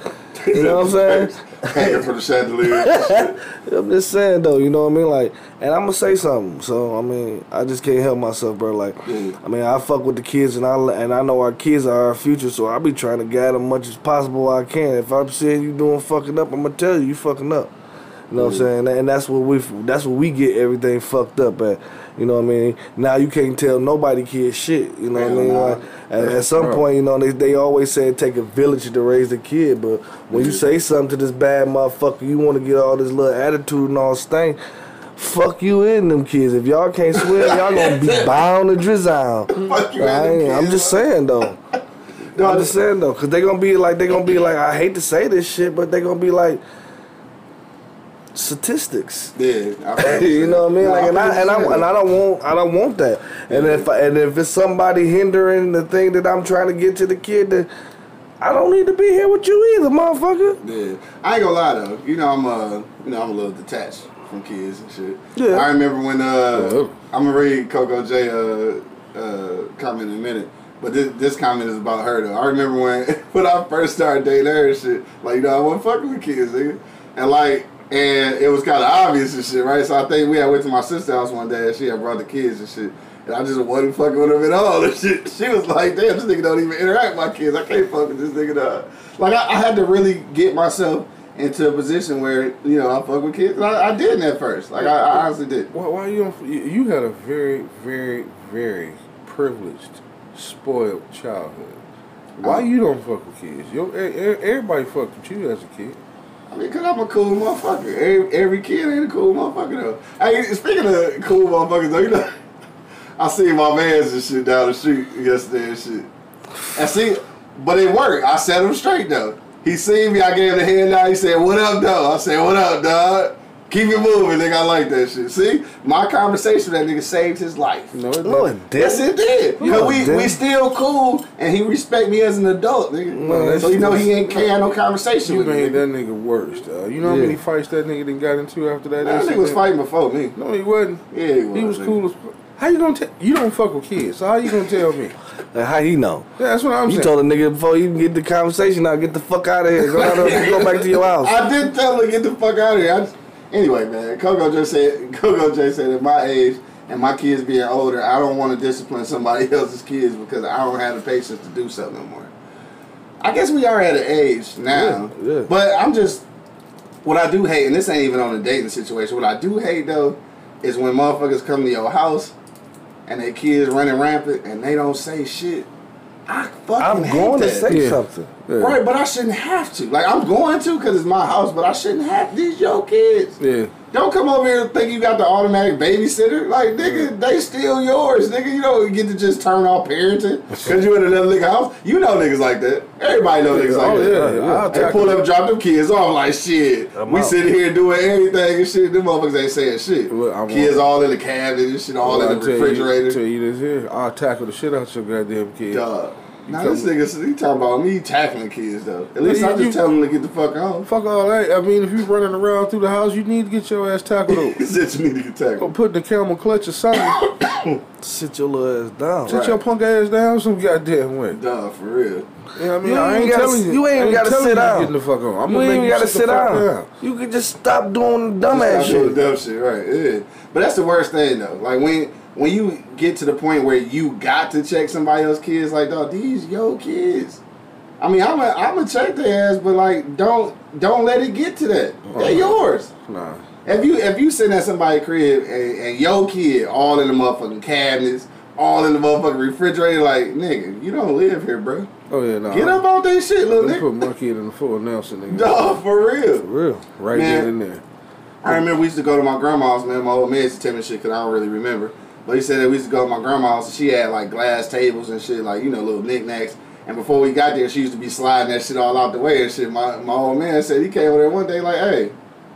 You know what I'm saying? Hanging from the chandelier. I'm just saying though, you know what I mean? Like, and I'm gonna say something. So I mean, I just can't help myself, bro. Like, Yeah. I mean, I fuck with the kids, and I and I know our kids are our future, so I be trying to guide them much as possible I can. If I'm seeing you doing fucking up, I'm gonna tell you you fucking up. You know what I'm saying? And that's what we that's what we get everything fucked up at. You know what I mean? Now you can't tell nobody kid shit. You know what I mean? Like, at, at some point, you know, they, they always say it take a village to raise a kid, but when you say something to this bad motherfucker, you want to get all this little attitude and all stank. Fuck you in them kids. If y'all can't swim, y'all gonna be bound to drizzle. Fuck you, I man. ain't- I'm just saying though. I'm just saying though, cause they gonna be like they gonna be like I hate to say this shit, but they gonna be like statistics. Yeah, I you know what I mean? Nah, Like, and I and I and I don't want I don't want that. And if I, and if it's somebody hindering the thing that I'm trying to get to the kid, then I don't need to be here with you either, motherfucker. Yeah, I ain't gonna lie though. You know I'm uh, you know I'm a little detached from kids and shit. Yeah. I remember when uh, I'm gonna read Coco J uh, uh comment in a minute, but this this comment is about her though. I remember when when I first started dating her and shit. Like you know I wasn't fucking with kids, nigga, and like. And it was kind of obvious and shit, right? So I think we had went to my sister's house one day and she had brought the kids and shit. And I just wasn't fucking with them at all and shit. She was like, damn, this nigga don't even interact with my kids. I can't fuck with this nigga, dog. Like, I, I had to really get myself into a position where, you know, I fuck with kids. And I, I didn't at first. Like, I, I honestly did. Why, why you don't? You you had a very, very, very privileged, spoiled childhood. Why you don't fuck with kids? Yo, everybody fucked with you as a kid. I mean, because I'm a cool motherfucker. Every, every kid ain't a cool motherfucker, though. Hey, speaking of cool motherfuckers, though, you know, I seen my mans and shit down the street yesterday and shit. And see, but it worked. I set him straight, though. He seen me, I gave him the hand out. He said, What up, dog? I said, What up, dog? Keep it moving, nigga. I like that shit. See, my conversation with that nigga saved his life. No, it No, didn't. it Yes, didn't. it did. No, But we, didn't. we still cool, and he respect me as an adult, nigga. No, so you know he ain't can't have no conversation You with me. made nigga. that nigga worse. Uh, you know how Yeah. many fights that nigga then got into after that? That nigga incident? was fighting before me. No, he wasn't. Yeah, he was. He was nigga. cool as. How you gonna tell? You don't fuck with kids, so how you gonna tell me? Like, how he know? Yeah, that's what I'm You saying. You told a nigga before you get the conversation out, get the fuck out of here. Go out there, go back to your house. I did tell him to get the fuck out of here. I just- anyway, man, Coco just said, Coco J said, at my age and my kids being older, I don't want to discipline somebody else's kids because I don't have the patience to do so no more. I guess we are at an age now, Yeah, yeah. but I'm just what I do hate, and this ain't even on a dating situation. What I do hate though is when motherfuckers come to your house and their kids running rampant and they don't say shit. I fucking I'm hate going to say Yeah. something. Right, but I shouldn't have to. Like I'm going to because it's my house, but I shouldn't have these your kids. Yeah. Don't come over here and think you got the automatic babysitter. Like, nigga, they still yours. Nigga, you don't get to just turn off parenting because you in another nigga house. You know niggas like that. Everybody know niggas like Oh, that. yeah, yeah. They pull up and drop them kids off like shit. I'm we out. sitting here doing everything and shit. Them motherfuckers ain't saying shit. I'm kids on- all in the cabinet and shit, all Well, in the refrigerator. You, tell you this here, I'll tackle the shit out your goddamn kid. Dog. Now this nigga, he talking about me tackling kids though. At least I you- just you- tell them to get the fuck on. Fuck all that. I mean, if you running around through the house, you need to get your ass tackled over. He said you need to get tackled. Or tackled. put the camel clutch or something. Sit your little ass down. Sit your punk ass down some goddamn way. Dog, for real. You know what I mean? You I ain't ain't gotta- telling you. you ain't I gotta sit down. Getting the fuck on. I'm You ain't gotta sit sit the down. You can just stop doing the dumbass Stop doing shit. dumb shit, right? Yeah. But that's the worst thing though. Like when when you get to the point where you got to check somebody else's kids, like dog, these yo kids. I mean, I'm a, I'm gonna check their ass, but like, don't don't let it get to that. They're uh-huh. yours. Nah. If you if you sitting at somebody's crib and, and your kid all in the motherfucking cabinets, all in the motherfucking refrigerator, like nigga, you don't live here, bro. Oh yeah, nah. Get up on that shit, little They put nigga. my kid in the full Nelson, nigga. Dog, for real. For real. Right Man. there and there. I remember we used to go to my grandma's, man. My old man used to tell me shit because I don't really remember. But he said that we used to go to my grandma's and she had like glass tables and shit, like, you know, little knickknacks. And before we got there, she used to be sliding that shit all out the way and shit. My, my old man said he came over there one day like, hey,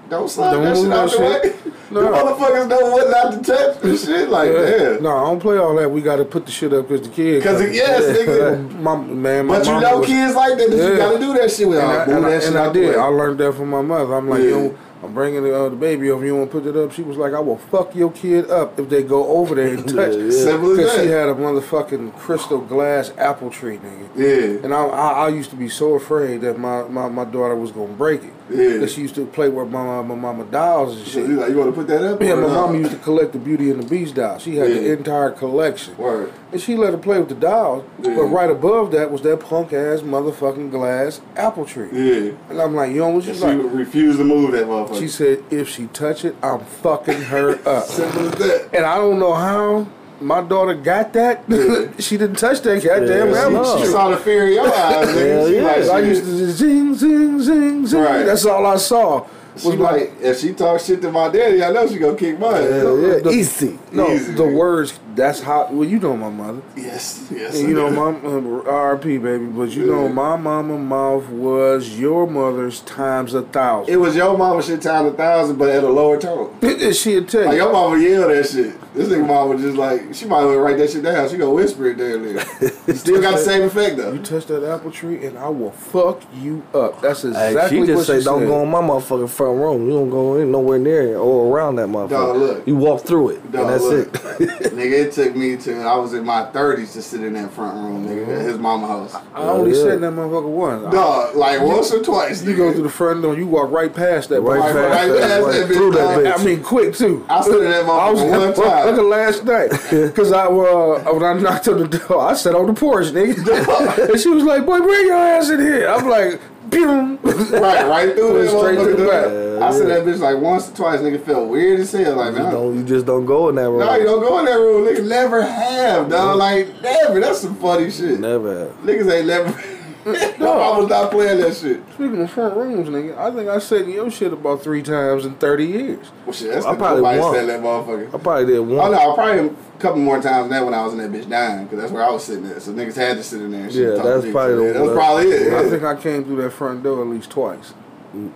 don't slide Don't that shit out the shit. way. No. The motherfuckers know what not to touch and shit. Like, Yeah. damn. No, I don't play all that. We got to put the shit up because the kid. 'Cause it- yes, nigga. My man, my But you know was- kids like that, that you gotta do that shit with. And, I, and, I, that shit and I did. I learned that from my mother. I'm like, Yeah. you know, I'm bringing the, uh, the baby over. You want to put it up? She was like, I will fuck your kid up if they go over there and touch. Yeah, yeah. Because she had a motherfucking crystal glass apple tree, nigga. Yeah. And I, I, I used to be so afraid that my, my, my daughter was gonna break it. Yeah. She used to play with my, my mama dolls and shit. you like, you wanna put that up? Yeah, my mama used to collect the Beauty and the Beast dolls. She had the entire collection. Word. And she let her play with the dolls. Yeah. But right above that was that punk ass motherfucking glass apple tree. Yeah. And I'm like, you know what she's she like? refused to move that motherfucker. She said, if she touch it, I'm fucking her up. Simple as that. and I don't know how my daughter got that. she didn't touch that goddamn Yeah, apple no. She saw the fear in your eyes, nigga. Hell she yeah. like, I used to just zing, zing, zing, zing. Right. That's all I saw. She Was my, like, if she talk shit to my daddy, I know she gonna kick my ass. Hell yeah. The- Easy. no, Easy, the words. That's how. Well, you know my mother. Yes, yes. And you know, my uh, RP baby, but you know, my mama mouth was your mother's times a thousand. It was your mama shit times a thousand, but at a lower tone. And she'd tell Like your mama yell that shit. This nigga mama just like she might well write that shit down. She gonna whisper it there, nigga. Still got the same effect though. You touch that apple tree, and I will fuck you up. That's Hey, exactly she just what say, she don't go in my motherfucking front room. You don't go in nowhere near it or around that motherfucker. Dog, look. You walk through it, Dog, and that's look. it. nigga, it took me to I was in my thirties to sit in that front room, nigga, at his mama house. I only Yeah. said in that motherfucker once. Dog, like once or twice. You nigga. go through the front door, you walk right past that. Right motherfucker. right past that, past right that through that bitch. I mean, quick too. I stood in that I was motherfucker one time. Look at last night, cause I uh, when I knocked on the door, I sat on the porch, nigga, and she was like, "Boy, bring your ass in here." I'm like, "Boom!" Right, right through that straight to the back. dog. I said that bitch like once or twice, nigga felt weird as hell. Like, You, man, don't, you just don't go in that room. no, you don't go in that room, nigga. Never have, dog. Mm-hmm. Like, never. That's some funny shit. Never. Niggas ain't never. no, I was not playing that shit. Speaking of front rooms, nigga, I think I said in your shit about three times in thirty years. Well, shit, that's I I probably probably nobody said that motherfucker. I probably did Oh one. no, I probably a couple more times than that when I was in that bitch dying, because that's where I was sitting at. So niggas had to sit in there. And shit Yeah, and to that's probably So, the- yeah, That's probably it. I yeah. think I came through that front door at least twice.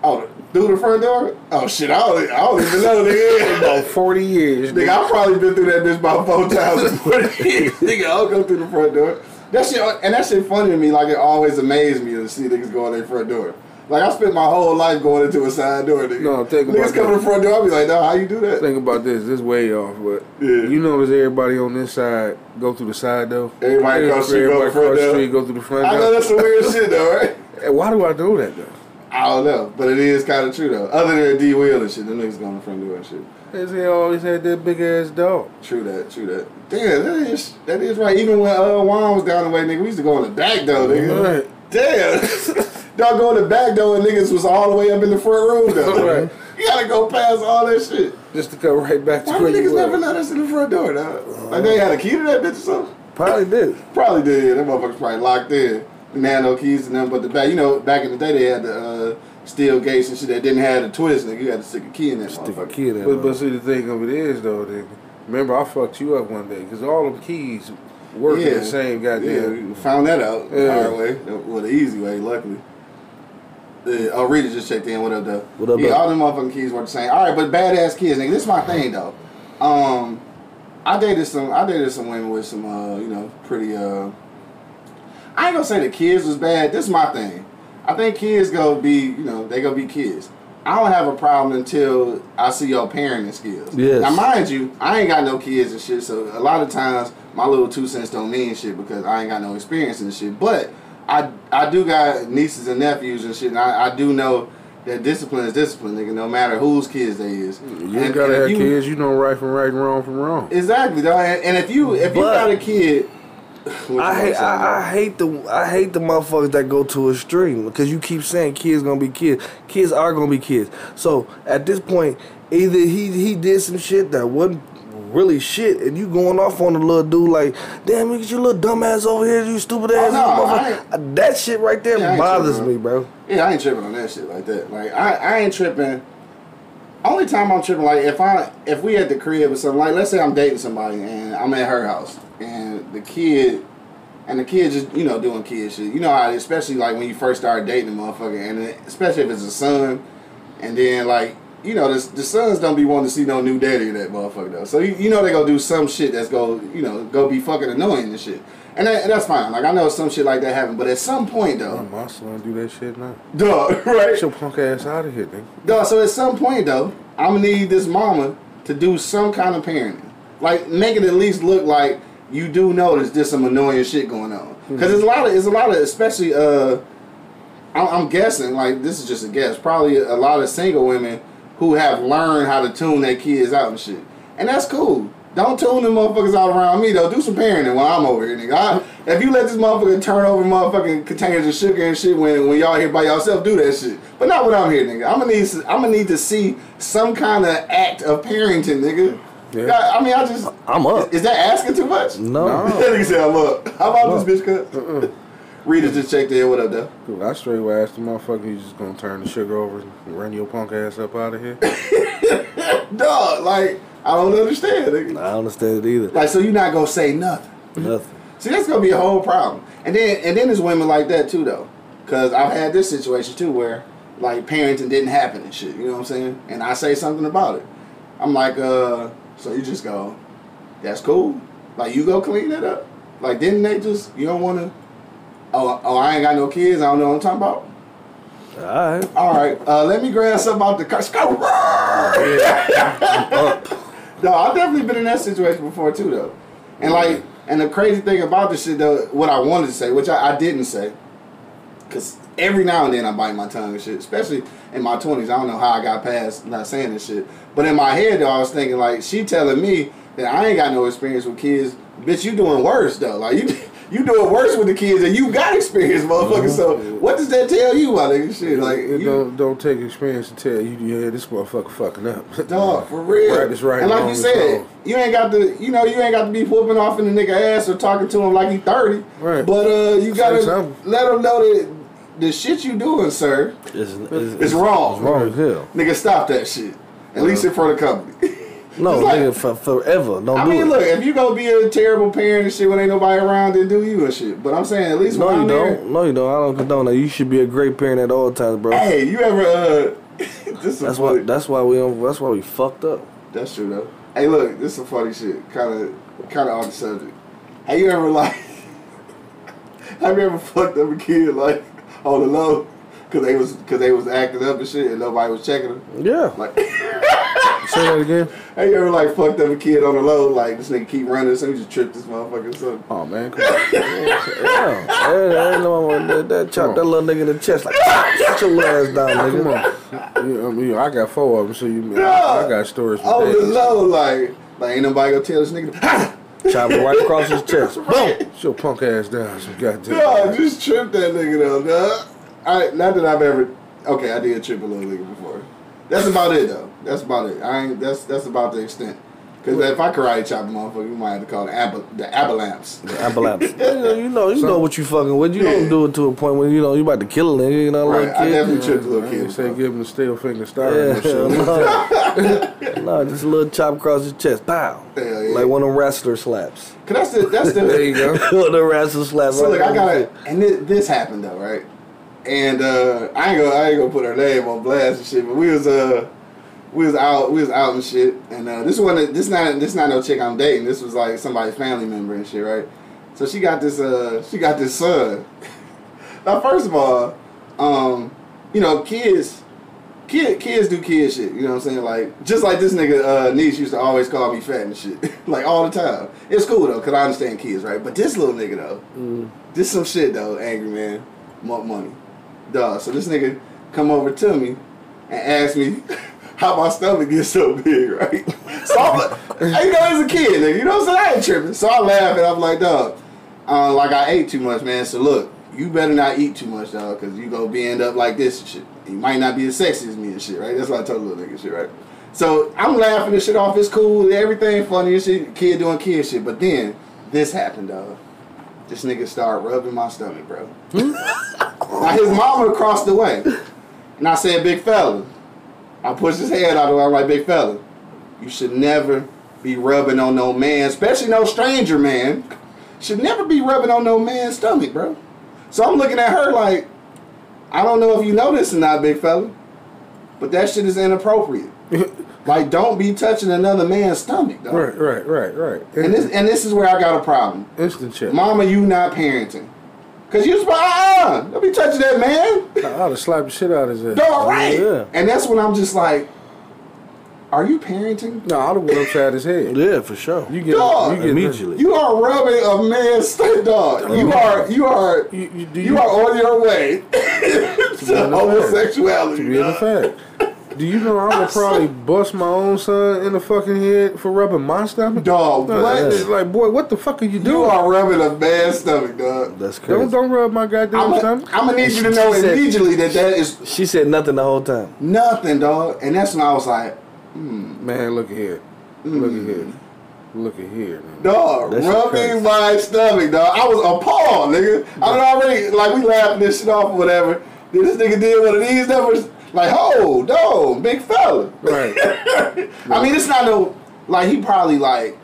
Oh, through the front door? Oh shit, I don't, I don't even know, nigga. About forty years, Nigga, nigga. I probably been through that bitch about four times in 40 years. Nigga, I'll go through the front door. That shit, and that shit funny to me. Like it always amazed me to see niggas go in their front door. Like I spent my whole life going into a side door. Nigga. No, think niggas about come to the front door. I be like, nah, how you do that? Think about this. This way off, but Yeah. you notice everybody on this side go through the side door. Everybody across the street go front door. street go through the front I know that's some weird shit though, right? And why do I do that though? I don't know, but it is kind of true though. Other than D Wheel and shit, the niggas going in the front door and shit. Cause he always had that big ass dog. True that, true that. Damn, that is that is right. Even when uh, Juan was down the way, nigga, we used to go in the back though, nigga. Right. Damn. Y'all go in the back door and niggas was all the way up in the front room though. Right. You gotta go past all that shit. Just to come right back to Why where niggas never let us in the front door, dog? Like they had a key to that bitch or something? Probably did. Probably did. That motherfucker's probably locked in. Didn't no keys to nothing but the back. You know, back in the day they had the uh, steel gates and shit that didn't have the twist. Nigga, you had to stick a key in that Stick a motherfucker. kid in But, but see, the thing of it is, though, nigga, remember I fucked you up one day because all them keys work in the same goddamn. Yeah, we found that out the Yeah. hard way. Well, the easy way, luckily. Uh, oh, Rita just checked in. What up, though? What up, Yeah, though? all them motherfucking kids were the same. All right, but badass kids, nigga. This is my thing, though. Um, I dated some. I dated some women with some, uh, you know, pretty. Uh, I ain't gonna say the kids was bad. This is my thing. I think kids go be, you know, they go be kids. I don't have a problem until I see your parenting skills. Yes. Now, mind you, I ain't got no kids and shit, so a lot of times my little two cents don't mean shit because I ain't got no experience in the shit. But I I do got nieces and nephews and shit, and I, I do know that discipline is discipline, nigga, no matter whose kids they is. You ain't gotta have kids. You know right from right and wrong from wrong. Exactly, dog. And, and if you if you got a kid, I hate I, I hate the I hate the motherfuckers that go to a extreme because you keep saying kids gonna be kids. Kids are gonna be kids. So at this point, either he he did some shit that wasn't really shit, and you going off on the little dude like, damn, look at your little dumb ass over here, you stupid ass. Oh, no, motherfucker." I Uh, that shit right there Yeah, bothers tripping, me, bro. Yeah, I ain't tripping on that shit like that. Like I, I ain't tripping. Only time I'm tripping, like if I if we at the crib or something, like let's say I'm dating somebody and I'm at her house and the kid and the kid just you know doing kid shit. You know how especially like when you first start dating a motherfucker and especially if it's a son and then like you know the, the sons don't be wanting to see no new daddy in that motherfucker though. So you, you know they gonna do some shit that's go you know go be fucking annoying and shit. And, that, and that's fine. Like I know some shit like that happened, but at some point though, My son do that shit now. dog, right? Get your punk ass out of here, nigga. Dog, so at some point though, I'm gonna need this mama to do some kind of parenting, like make it at least look like you do notice there's just some annoying shit going on. Because there's a lot of, it's a lot of, especially, uh, I'm, I'm guessing, like this is just a guess, probably a lot of single women who have learned how to tune their kids out and shit, and that's cool. Don't tune them motherfuckers out around me though. Do some parenting while I'm over here, nigga. I, if you let this motherfucker turn over motherfucking containers of sugar and shit when, when y'all here by yourself, do that shit. But not when I'm here, nigga. I'm gonna need I'm gonna need to see some kind of act of parenting, nigga. Yeah. I, I mean, I just I'm up. Is, that asking too much? No. that nigga said I'm up. How about this bitch cut? Checked in. What up, though? Dude, I straight would ask the motherfucker, you just gonna turn the sugar over and run your punk ass up out of here? Dog, like I don't understand, nigga. I don't understand it either. Like, so you're not gonna say nothing? Nothing. See, that's gonna be a whole problem. And then and then there's women like that too though. Cause I've had this situation too where like parenting didn't happen and shit, you know what I'm saying? And I say something about it. I'm like, uh, so you just go, that's cool. Like you go clean that up. Like didn't they just you don't wanna Oh, oh, I ain't got no kids. I don't know what I'm talking about. All right. All right, uh, let me grab something out the car. No, I've definitely been in that situation before too, though. And like, and the crazy thing about this shit, though, what I wanted to say, which I, I didn't say, because every now and then I bite my tongue and shit, especially in my twenties. I don't know how I got past not saying this shit, but in my head though, I was thinking like, she telling me that I ain't got no experience with kids. Bitch, you doing worse though. Like you, you doing worse with the kids, and you got experience, motherfucker. So what does that tell you, my nigga? Shit, like It you, don't don't take experience to tell you, yeah, this motherfucker fucking up. Dog, for real. Right is right. And like you said, you ain't got to, you know, you ain't got to be whooping off in the nigga ass or talking to him like he thirty. Right. But uh, you gotta let him know that the shit you doing, sir, It's, it's, is wrong. It's wrong as hell. Nigga, stop that shit. At least in front of the company. No, like- nigga, for, forever. Don't I do mean, it. look, if you gonna be a terrible parent and shit when ain't nobody around, then do you and shit. But I'm saying at least no, when you I'm don't. there, No, you don't. I don't condone that. You should be a great parent at all times, bro. hey, you ever uh, this is That's funny. why. That's why we. That's why we fucked up. That's true though. Hey, look, this is some funny shit. Kind of, kind of off the subject. Have you ever like, have you ever fucked up a kid like on the low, cause they was, cause they was acting up and shit, and nobody was checking them? Yeah. Like, Say that again. have you ever like fucked up a kid on the low, like this nigga keep running, so you just tripped this motherfucker something? Oh man, come on. yeah. Hey, ain't no one that, that chop that little nigga in the chest like get your ass down, nigga. Come on. You, I, mean, I got four of them, so you. I, I got stories. For the low, like, like ain't nobody gonna tell this nigga. Chop it right across his chest. Boom. Your punk ass down, some goddamn. No, just trip that nigga though, dog. I not that I've ever. Okay, I did trip a little nigga before. That's about it though. That's about it. I ain't. That's that's about the extent. Cause Because if I karate chop a motherfucker, you might have to call it ab- the avalanche. Ambulance. you know, you know, you know what you fucking with. You Yeah. don't do it to a point where you know you about to kill a nigga. You know, Right, like I kid. definitely tripped a little They kid. say bro. give him the steel finger star. Yeah, and shit. no, no, just a little chop across his chest, pow, Hell yeah. like one of them wrestler slaps. Cause that's the that's the There you go. one of the wrestler slaps. So right look, I got it, and this, this happened though, right? And uh, I ain't gonna I ain't gonna put her name on blast and shit, but we was uh we was out we was out and shit, and uh, this one this not this not no chick I'm dating. This was like somebody's family member and shit, right? So she got this uh she got this son. now first of all, um, you know kids. Kid, kids do kid shit, you know what I'm saying? Like, just like this nigga, uh, niece used to always call me fat and shit. like, all the time. It's cool, though, because I understand kids, right? But this little nigga, though, this some shit though, angry man, Monk Money, dog. So this nigga come over to me and ask me how my stomach gets so big, right? So I'm like, you know, as a kid, nigga, you know what I'm saying? I ain't tripping. So I laugh and I'm like, dog, uh, like I ate too much, man. So look, you better not eat too much, dog, because you go be end up like this and shit. You might not be as sexy as me and shit, right? That's what I told little nigga shit, right? So I'm laughing this shit off. It's cool, everything funny and shit. Kid doing kid shit, but then this happened, dog. This nigga started rubbing my stomach, bro. Hmm? now his mama across the way, and I said, "Big fella." I pushed his head out of the way. I'm like, "Big fella, you should never be rubbing on no man, especially no stranger man. Should never be rubbing on no man's stomach, bro." So I'm looking at her like, I don't know if you know this or not, big fella, but that shit is inappropriate. like, don't be touching another man's stomach, dog. Right, right, right, right. And this and this is where I got a problem. instant check. Mama, you not parenting. Cause you was like, uh-uh, don't be touching that man. I'd have slapped the shit out of his ass. No, right. Yeah. And that's when I'm just like, are you parenting? No, I'd have went upside his head. Yeah, for sure. You get Dog. you get Immediately. You are rubbing a man's stomach, dog. You are, you are, You, you, do you are on your way to homosexuality. to be in dog. fact. Do you know I would probably bust my own son in the fucking head for rubbing my stomach? Dog, what? It's like, boy, what the fuck are you doing? You are rubbing a man's stomach, dog. That's crazy. Don't don't rub my goddamn stomach. I'm gonna need you to know She said- immediately that that is She said nothing the whole time. nothing, dog. And that's when I was like, hmm. Man, look at here. Look at here. Hmm. Look at here. Man. dog, That shit rubbing my stomach, dog. I was appalled, nigga. I was already like we laughing this shit off or whatever. Then this nigga did one of these numbers. Like, oh, dog, big fella. Right. I mean, it's not no like he probably like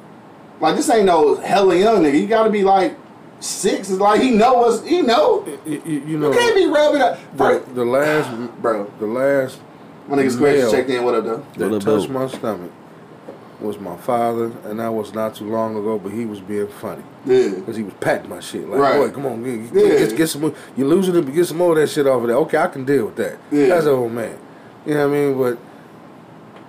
like this ain't no hella young nigga. He gotta be like six. It's like he know us. He know. you, you, you know, You can't be rubbing up. the, the last, Bro, the last my nigga Square Male. checked in. What up, though? that What touched my stomach was my father, and that was not too long ago. But he was being funny Yeah. because he was patting my shit. Like, Right. boy, come on, get, Yeah. get, get some. more- You losing it, but get some more of that shit off of there. Okay, I can deal with that. Yeah. That's an old man. You know what I mean? But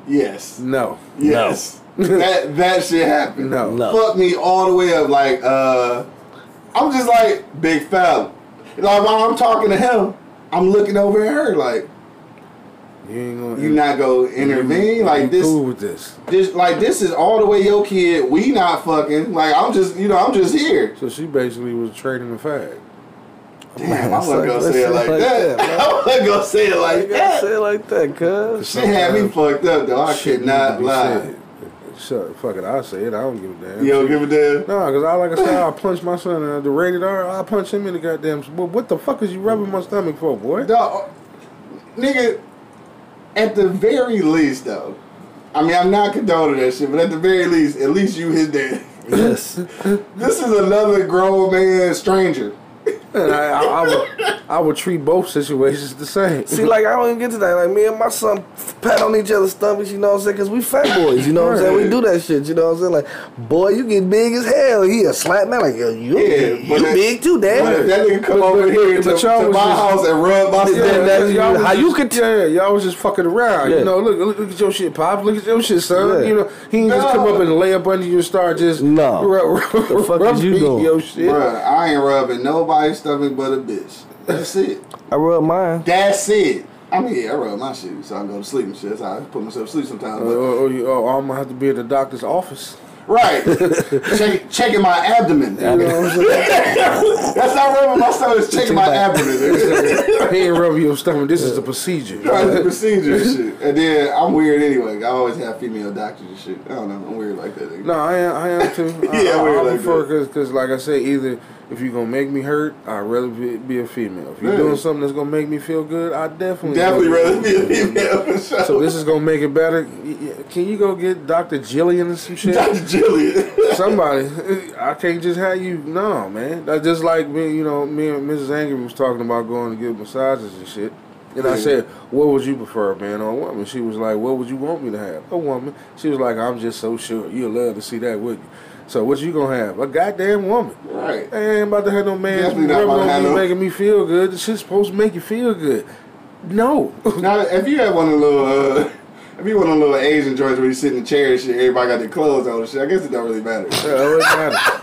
Yes. no, Yes. that that shit happened. no, No. Fuck me all the way up. Like, uh, I'm just like big fella. Like while I'm talking to him, I'm looking over at her like, you ain't gonna. you not go intervene. Like this, Cool with this. this, like this is all the way your kid. We not fucking. Like I'm just, you know, I'm just here. So she basically was trading the fag. Damn, I'm gonna let's say it like that. that, I wasn't gonna say it like that. say it like that, cuz. She had me fucked up though. I could not lie. said. Shut, fuck it, I say it. I don't give a damn. You don't give a damn. No, because I like I said, I punch my son and the rated R. I punch him in the goddamn. Well, what the fuck is you rubbing my stomach for, boy? Dog, nigga, at the very least, though, I mean, I'm not condoning that shit, but at the very least, at least you his dad. Yes. This is another grown man stranger. And I, I, I would, I would treat both situations the same. See, like, I don't even get to that. Like, me and my son pat on each other's stomachs, you know what I'm saying? Because we fat boys, you know what I'm saying? We do that shit, you know what I'm saying? Like, boy, you get big as hell. He a slap man. Like, yo, you, Yeah, you that- big too, But damn. that nigga come But- over but- here but to, y'all to my just- house and rub my Yeah, stomach, that- how just- you could- yeah, y'all was just fucking around. Yeah. You know, look, look, look at your shit, pops. Look at your shit, son. Yeah. You know, he ain't just come up and lay up under you and start just No. rub, rub, The fuck is rubbing you doing? your shit. Bruh, I ain't rubbing nobody's stomach but a bitch. That's it. I rub mine. That's it. I mean, yeah, I rub my shit so I can go to sleep and shit. That's how I put myself to sleep sometimes. Or, But or, or you, oh, I'm gonna have to be at the doctor's office. Right. Check, checking my abdomen. You know what I'm saying? That's not rubbing my stomach. It's checking my abdomen. he ain't rubbing your stomach. This is the procedure. The procedure and shit. And then I'm weird anyway. I always have female doctors and shit. I don't know. I'm weird like that. nigga. No, I am. I am too. I, Yeah, I, we're I like prefer that. because, cause like I said, either if you're gonna make me hurt, I'd rather be, be a female. If you're Yeah. doing something that's gonna make me feel good, I definitely Definitely rather be a female. So this is gonna make it better. Can you go get Dr. Jillian and some shit? Dr. Jillian. Somebody, I can't just have you. No, man. That's just like me. You know, me and Mrs. Angry was talking about going to get massages and shit. And I said, "What would you prefer, man or a woman?" She was like, "What would you want me to have?" A woman. She was like, "I'm just so sure you'll love to see that, wouldn't you?" So what you gonna have? A goddamn woman. right. I ain't about to have no man Definitely not rubbing about to on have no- making me feel good. This shit's supposed to make you feel good. No. Now, if you had one of the little, uh, if you one of the little Asian joints where you sit in the chair and shit, everybody got their clothes on and shit, I guess it don't really matter. Yeah, it matters.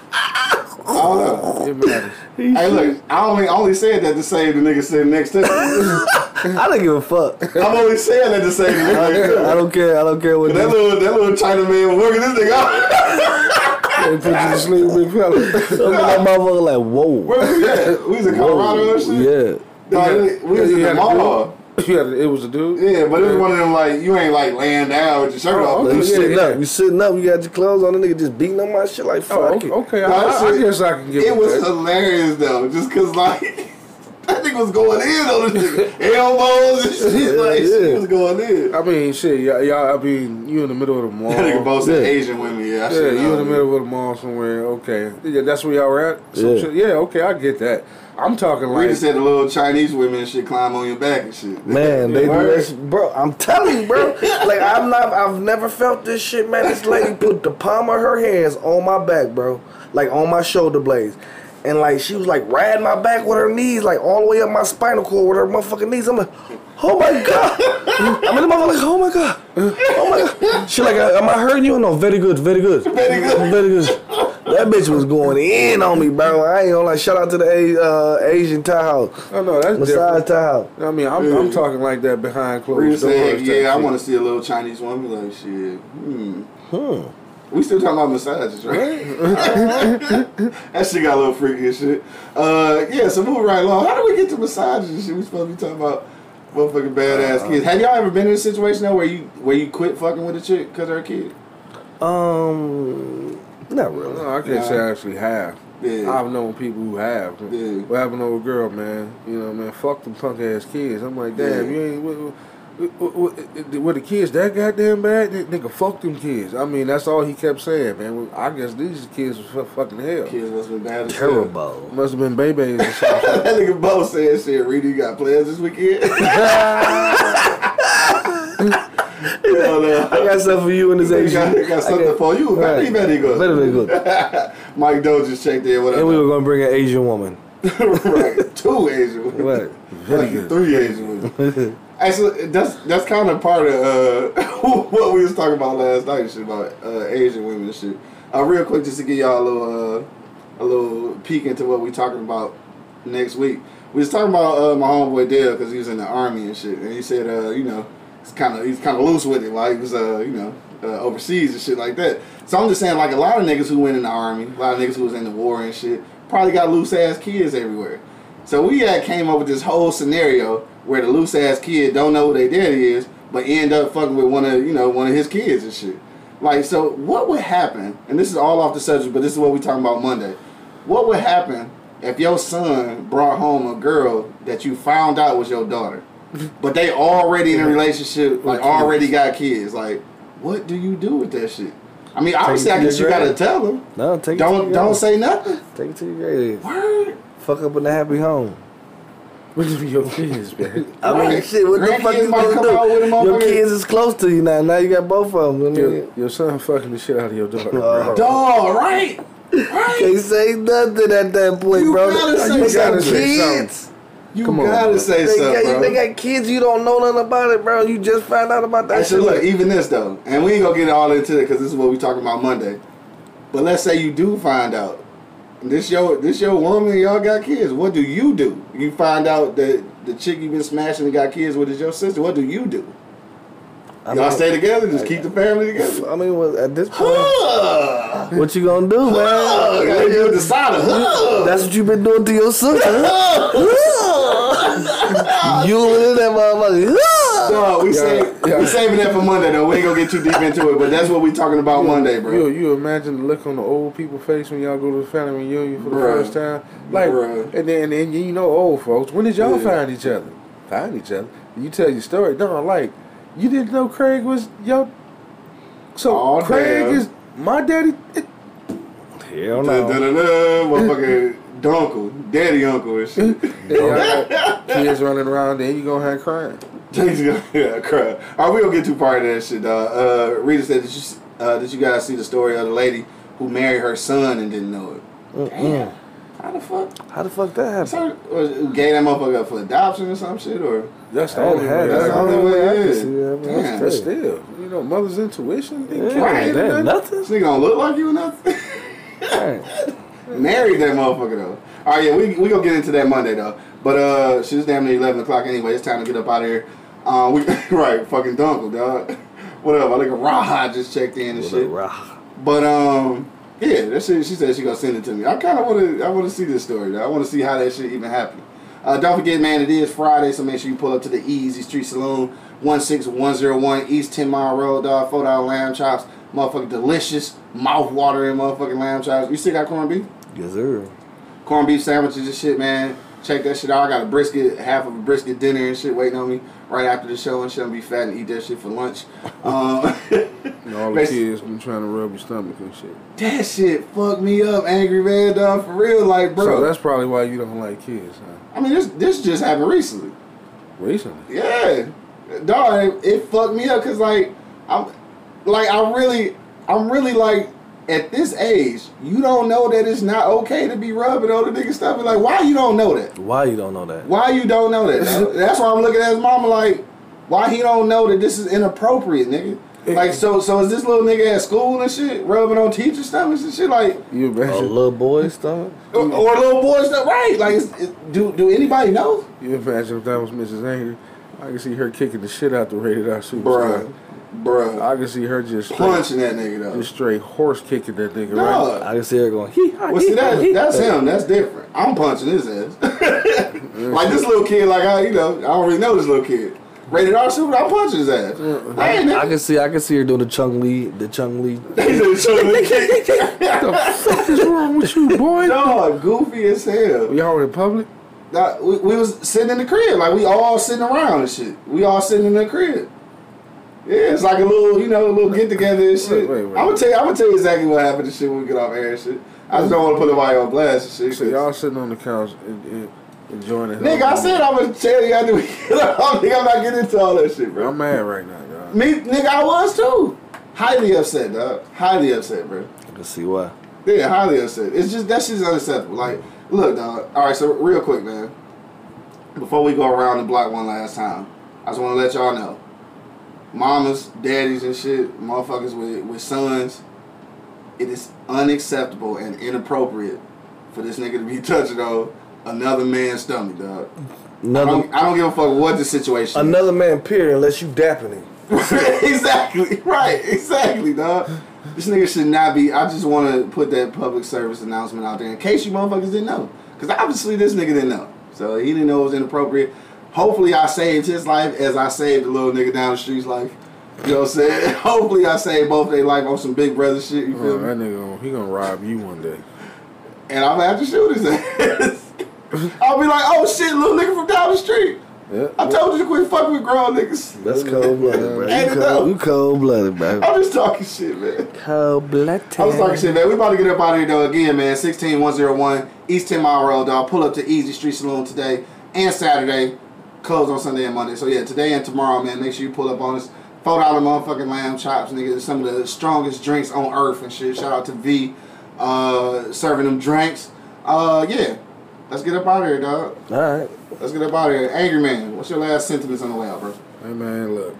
I don't know. It matters. Hey, look, I only only said that to save the nigga sitting next to me. I don't give a fuck. I'm only saying that to save the nigga next to me. I don't care. I don't care what. That little, that little China man was working this nigga out. They put you to sleep, big fella. that motherfucker like whoa. Where we at? We was in Colorado and shit? Yeah. No, we- we was You in the had mall. dude? You had it was a dude. Yeah, but it was one of them like, you ain't like laying down with your shirt Oh, off. okay. You Yeah, sitting yeah. up. You sitting up. You got your clothes on. The nigga just beating on my shit like oh, fuck Oh, it. okay. okay. I, I, I guess I can give It was that. hilarious though, just cause like that was going in on this nigga. Elbows and shit. Like Yeah, shit yeah. was going in. I mean, shit, y'all, y'all, I mean, you in the middle of the mall. That nigga both Yeah. Asian women, yeah. I Yeah, you know. in the middle of the mall somewhere. Okay, yeah, that's where y'all were at. Some Yeah. shit. yeah. Okay, I get that. I'm talking We like just said the little Chinese women and shit climb on your back and shit. Man, they do Word. that, shit. bro. I'm telling you, bro. Like I'm not. I've never felt this shit, man. This lady put the palm of her hands on my back, bro. Like on my shoulder blades, and like she was like riding my back with her knees, like all the way up my spinal cord with her motherfucking knees. I'm like, oh my god. I'm in the motherfucker like, oh my god, oh my god. She like, am I hurting you? No, very good, very good, Very good. very good. That bitch was going in on me, bro. I ain't gonna like. Shout out to the uh, Asian Thai house, oh no, that's massage different. Thai house. I mean, I'm, I'm talking like that behind closed just doors. said, type yeah, I want to see a little Chinese woman. Like shit. Hmm. We still talking about massages, right? that shit got a little freaky and shit. Uh, yeah, so moving right along. How do we get to massages and shit? We supposed to be talking about motherfucking badass kids. Have y'all ever been in a situation though where you where you quit fucking with a chick because of her kid? Um, not really. No, I can't say I actually have. Yeah. I've known people who have. Yeah. What happened to a girl, man? You know, man, fuck them punk ass kids. I'm like, damn, Yeah. you ain't. What, what, what, Uh, uh, uh, were the kids that goddamn bad? N- Nigga, fuck them kids. I mean, that's all he kept saying, man. I guess these kids was fu- fucking hell. Kids must have been bad as hell. Terrible. Must have been babies or something. that nigga Bo said shit. Reedy, you got plans this weekend? Hell no. I got something for you in this I Asian. got, I got something I got- for you. Very, very good. Very, very good. Mike Doe just checked in. What And we were gonna bring an Asian woman. right. Two Asian women. Right. Very good. Three Asian women. Actually, that's that's kind of part of uh, what we was talking about last night. Shit about uh, Asian women and shit. Uh, real quick, just to give y'all a little uh, a little peek into what we talking about next week. We was talking about uh, my homeboy Dale because he was in the army and shit, and he said, uh, you know, it's kind of he's kind of loose with it, like he was, uh, you know, uh, overseas and shit like that. So I'm just saying, like a lot of niggas who went in the army, a lot of niggas who was in the war and shit, probably got loose ass kids everywhere. So we had came up with this whole scenario where the loose ass kid don't know who their daddy is, but end up fucking with one of you know one of his kids and shit. Like, so what would happen? And this is all off the subject, but this is what we talking about Monday. What would happen if your son brought home a girl that you found out was your daughter, but they already in a relationship, like already got kids? Like, what do you do with that shit? I mean, obviously, I guess you gotta tell them. No, take it Don't your don't grave. say nothing. Take it to your grave. Word. Fuck up in a happy home. What is your kids, man? I mean, Right. shit. What the fuck you might gonna come with do? Your motherfucker- kids is close to you now. Now you got both of them. I Your, mean, your son fucking the shit out of your daughter. Oh. bro. Dog, right? Right. can't say nothing at that point, bro. You bro. gotta say they got something. kids. You Come on, gotta bro. say They something, got, bro. they got kids. You don't know nothing about it, bro. You just found out about that Actually, shit. look, even this though, and we ain't gonna get all into it because this is what we talking about Monday. But let's say you do find out this your this your woman, y'all got kids. What do you do? You find out that the chick you been smashing and got kids with is your sister. What do you do? Y'all mean- stay together. Just keep the family together. I mean, what, at this point, Huh. what you gonna do, man? Huh. You decided. Huh. That's what you been doing to your sister. you in that motherfucker. No, uh, we Yeah, save, yeah. we saving that for Monday though. We ain't gonna get too deep into it, but that's what we talking about Monday, bro. you imagine the look on the old people face when y'all go to the family reunion for the Bruh. first time, like, Bruh. and then and then you know old folks. When did y'all Yeah. find each other? Find each other. You tell your story. No, like you didn't know Craig was yo. So Craig damn. is my daddy. It, Hell Da, da, da, da, motherfucking dunkle, daddy uncle and shit. then y'all got kids running around. Then you gonna have crying. James gonna yeah, cry. All right, we don't get too part of that shit, dog. Uh, Rita said, did you, uh, did you guys see the story of the lady who married her son and didn't know it? Damn. How the fuck? How the fuck that happened? So, or who gave that motherfucker up for adoption or some shit? Or That's the That only way. had- that's That's the only way it I can is. see that. Damn. But still, you know, mother's intuition. Yeah, Right. do nothing. nothing. This nigga don't look like you or nothing. Right. Married that motherfucker though. All right, yeah, we we gonna get into that Monday though. But uh, she's damn near eleven o'clock anyway. It's time to get up out of here. Um, we right, fucking dunkle, dog. Whatever, think a Raha just checked in and shit. Rah. But um, yeah, that shit. She said she gonna send it to me. I kind of want to. I want to see this story. Though. I want to see how that shit even happened. Uh, don't forget, man, it is Friday, so make sure you pull up to the Easy Street Saloon, one six one zero one East Ten Mile Road, dog. Four dollar lamb chops, motherfucking delicious, mouth watering motherfucking lamb chops. You still got corned beef? Yes, sir. corned beef sandwiches and shit, man. Check that shit out. I got a brisket, half of a brisket dinner and shit waiting on me right after the show and shit. I'm be fat and eat that shit for lunch. Um, And all the kids been trying to rub your stomach and shit. that shit fucked me up, angry man, dog. For real, like, bro. So that's probably why you don't like kids, huh? I mean, this this just happened recently. Recently. Yeah, dog. It, it fucked me up because like I'm, like I really, I'm really like at this age, you don't know that it's not okay to be rubbing on the nigga stuff. And like, why you don't know that? Why you don't know that? Why you don't know that? That's why I'm looking at his mama like, why he don't know that this is inappropriate, nigga? Like, so so is this little nigga at school and shit rubbing on teacher stomachs and shit like, You A imagine, little boy stuff. or, or little boy stuff, right? Like, is, is- do do anybody know? you imagine if that was Mrs. Angry, I can see her kicking the shit out the rated R superstar. Bruh, bruh, I can see her just straight, punching that nigga though. just straight horse kicking that nigga, right? I can see her going. Hee ha, Well, see hee, ha, that hee, that's ha." him. That's different. I'm punching his ass. like this little kid, like I, you know, I don't really know this little kid. Rated R super, I'm punching his ass. Uh-uh. I ain't I can see. I can see her doing the Chun Li. The Chun Li. What is wrong with you, boy? Dog, goofy as hell. Y'all in public? Nah, we, we was sitting in the crib, like we all sitting around and shit. We all sitting in the crib. Yeah, it's like a little, you know, a little get together and shit. Wait, wait, wait. I'm gonna tell you, I'm gonna tell you exactly what happened and shit when we get off air and shit. I just don't want to put nobody on blast and shit. So 'cause- y'all sitting on the couch and, and enjoying it. Nigga, I said I'm gonna tell you after we get off. Nigga, I'm not getting into all that shit, bro. I'm mad right now, y'all. Me, nigga, I was too. Highly upset, dog. Highly upset, bro. I can see why. Yeah, highly upset. It's just that shit's unacceptable. Like, look, dog. All right, so real quick, man. Before we go around the block one last time, I just want to let y'all know, mamas, daddies, and shit, motherfuckers with with sons, it is unacceptable and inappropriate for this nigga to be touching on another man's stomach, dog. I Another don't, I don't give a fuck what the situation. is. another man. Period. Unless you dapping him. exactly. Right. Exactly, dog. This nigga should not be. I just want to put that public service announcement out there in case you motherfuckers didn't know. Because obviously this nigga didn't know. So he didn't know it was inappropriate. Hopefully I saved his life as I saved the little nigga down the street's life. You know what I'm saying? Hopefully I saved both their life on some big brother shit. You oh, feel Oh, me? that nigga, he gonna rob you one day. And I'm gonna have to shoot his ass. I'll be like, oh shit, little nigga from down the street. Yeah. I told you to quit fucking with grown niggas. That's cold blooded, bro. You cold, you cold blooded, bro. I'm just talking shit, man. Cold blooded. I was talking shit, man. We about to get up out of here though again, man. 16101 East 10 Mile Road, dog. Pull up to Easy Street Saloon today and Saturday. Closed on Sunday and Monday. So yeah, today and tomorrow, man. Make sure you pull up on us. Four dollar motherfucking lamb chops, nigga. Some of the strongest drinks on earth and shit. Shout out to V, uh, serving them drinks. Uh, yeah. Let's get up out of here, dog. All right. Let's get up out of here. Angry man, what's your last sentiments on the way out, bro? Hey man, look.